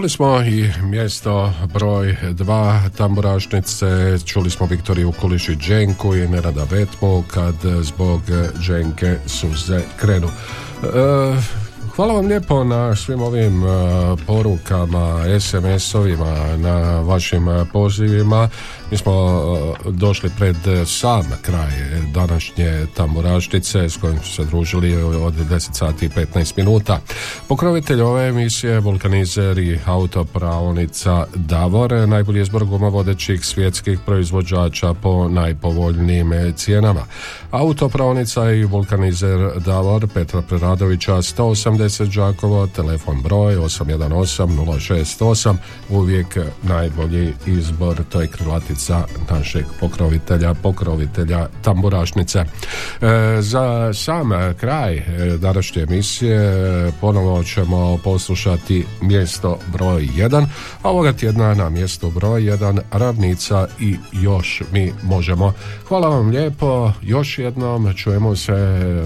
Čuli smo i mjesto broj dva tamburašnice, čuli smo Viktoriju Kulišić Dženku i Nerada Vetmu kad zbog Dženke suze krenu. E, Hvala vam lijepo na svim ovim e, porukama, SMS-ovima, na vašim pozivima. Mi smo e, došli pred sam kraj današnje tamburaštice s kojim su se družili od 10 sati i 15 minuta. Pokrovitelj ove emisije vulkanizer i autopravnica Davor, najbolji izbor guma vodećih svjetskih proizvođača po najpovoljnijim cijenama. Autopravnica i vulkanizer Davor Petra Preradovića 180 10 Đakovo, telefon broj 818 uvijek najbolji izbor, to je krilatica našeg pokrovitelja, pokrovitelja tamburašnice. E, za sam kraj e, današnje emisije e, ponovo ćemo poslušati mjesto broj 1, a ovoga tjedna na mjesto broj 1 ravnica i još mi možemo. Hvala vam lijepo, još jednom čujemo se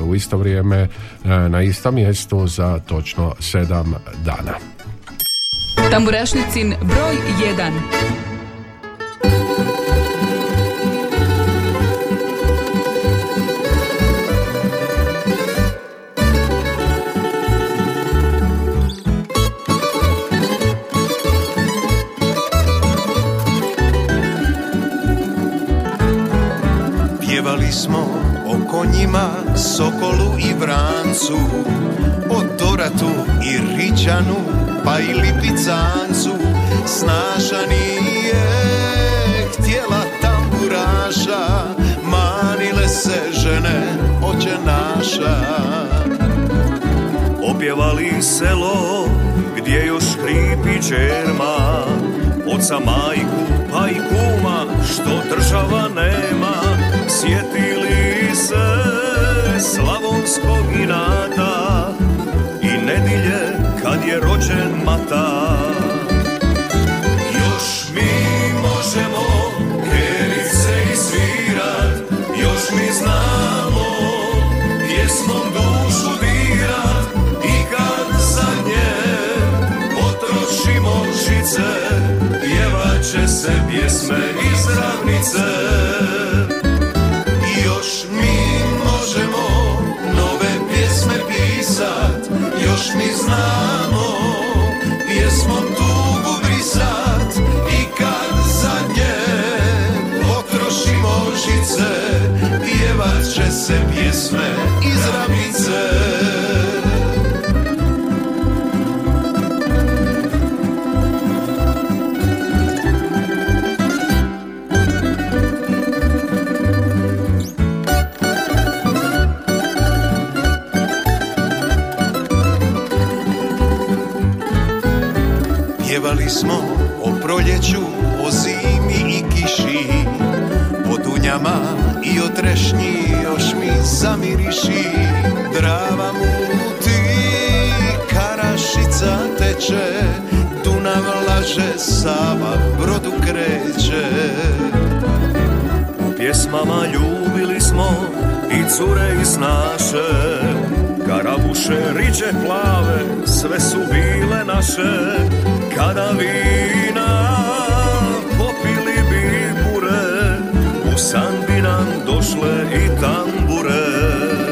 u isto vrijeme na istom mjestu za točno 7 dana.
Tamburašnicin broj 1
Pjevali smo o konjima, sokolu i vrancu, o doratu i ričanu, pa i lipicancu. Snaša naša.
Opjevali selo gdje još hripi čerma. Oca majku pa i kuma što država nema. Sjetili se slavonskog inata I nedilje kad je rođen mata Još mi možemo pjesmom dušu dirat I kad za nje potrošimo žice Pjevat se pjesme iz ravnice. Još mi možemo nove pjesme pisat Još mi znamo Pjevat će se pjesme iz ravnice. Pjevali smo o proljeću, o zimi i kiši. O dunjama dio trešnji još mi zamiriši. Drava muti, karašica teče Dunav laže, Sava brodu kreće. U pjesmama ljubili smo i cure iz naše Karavuše, riđe plave, sve su bile naše. Kada vina popili bi bure u san nam došle i tambure.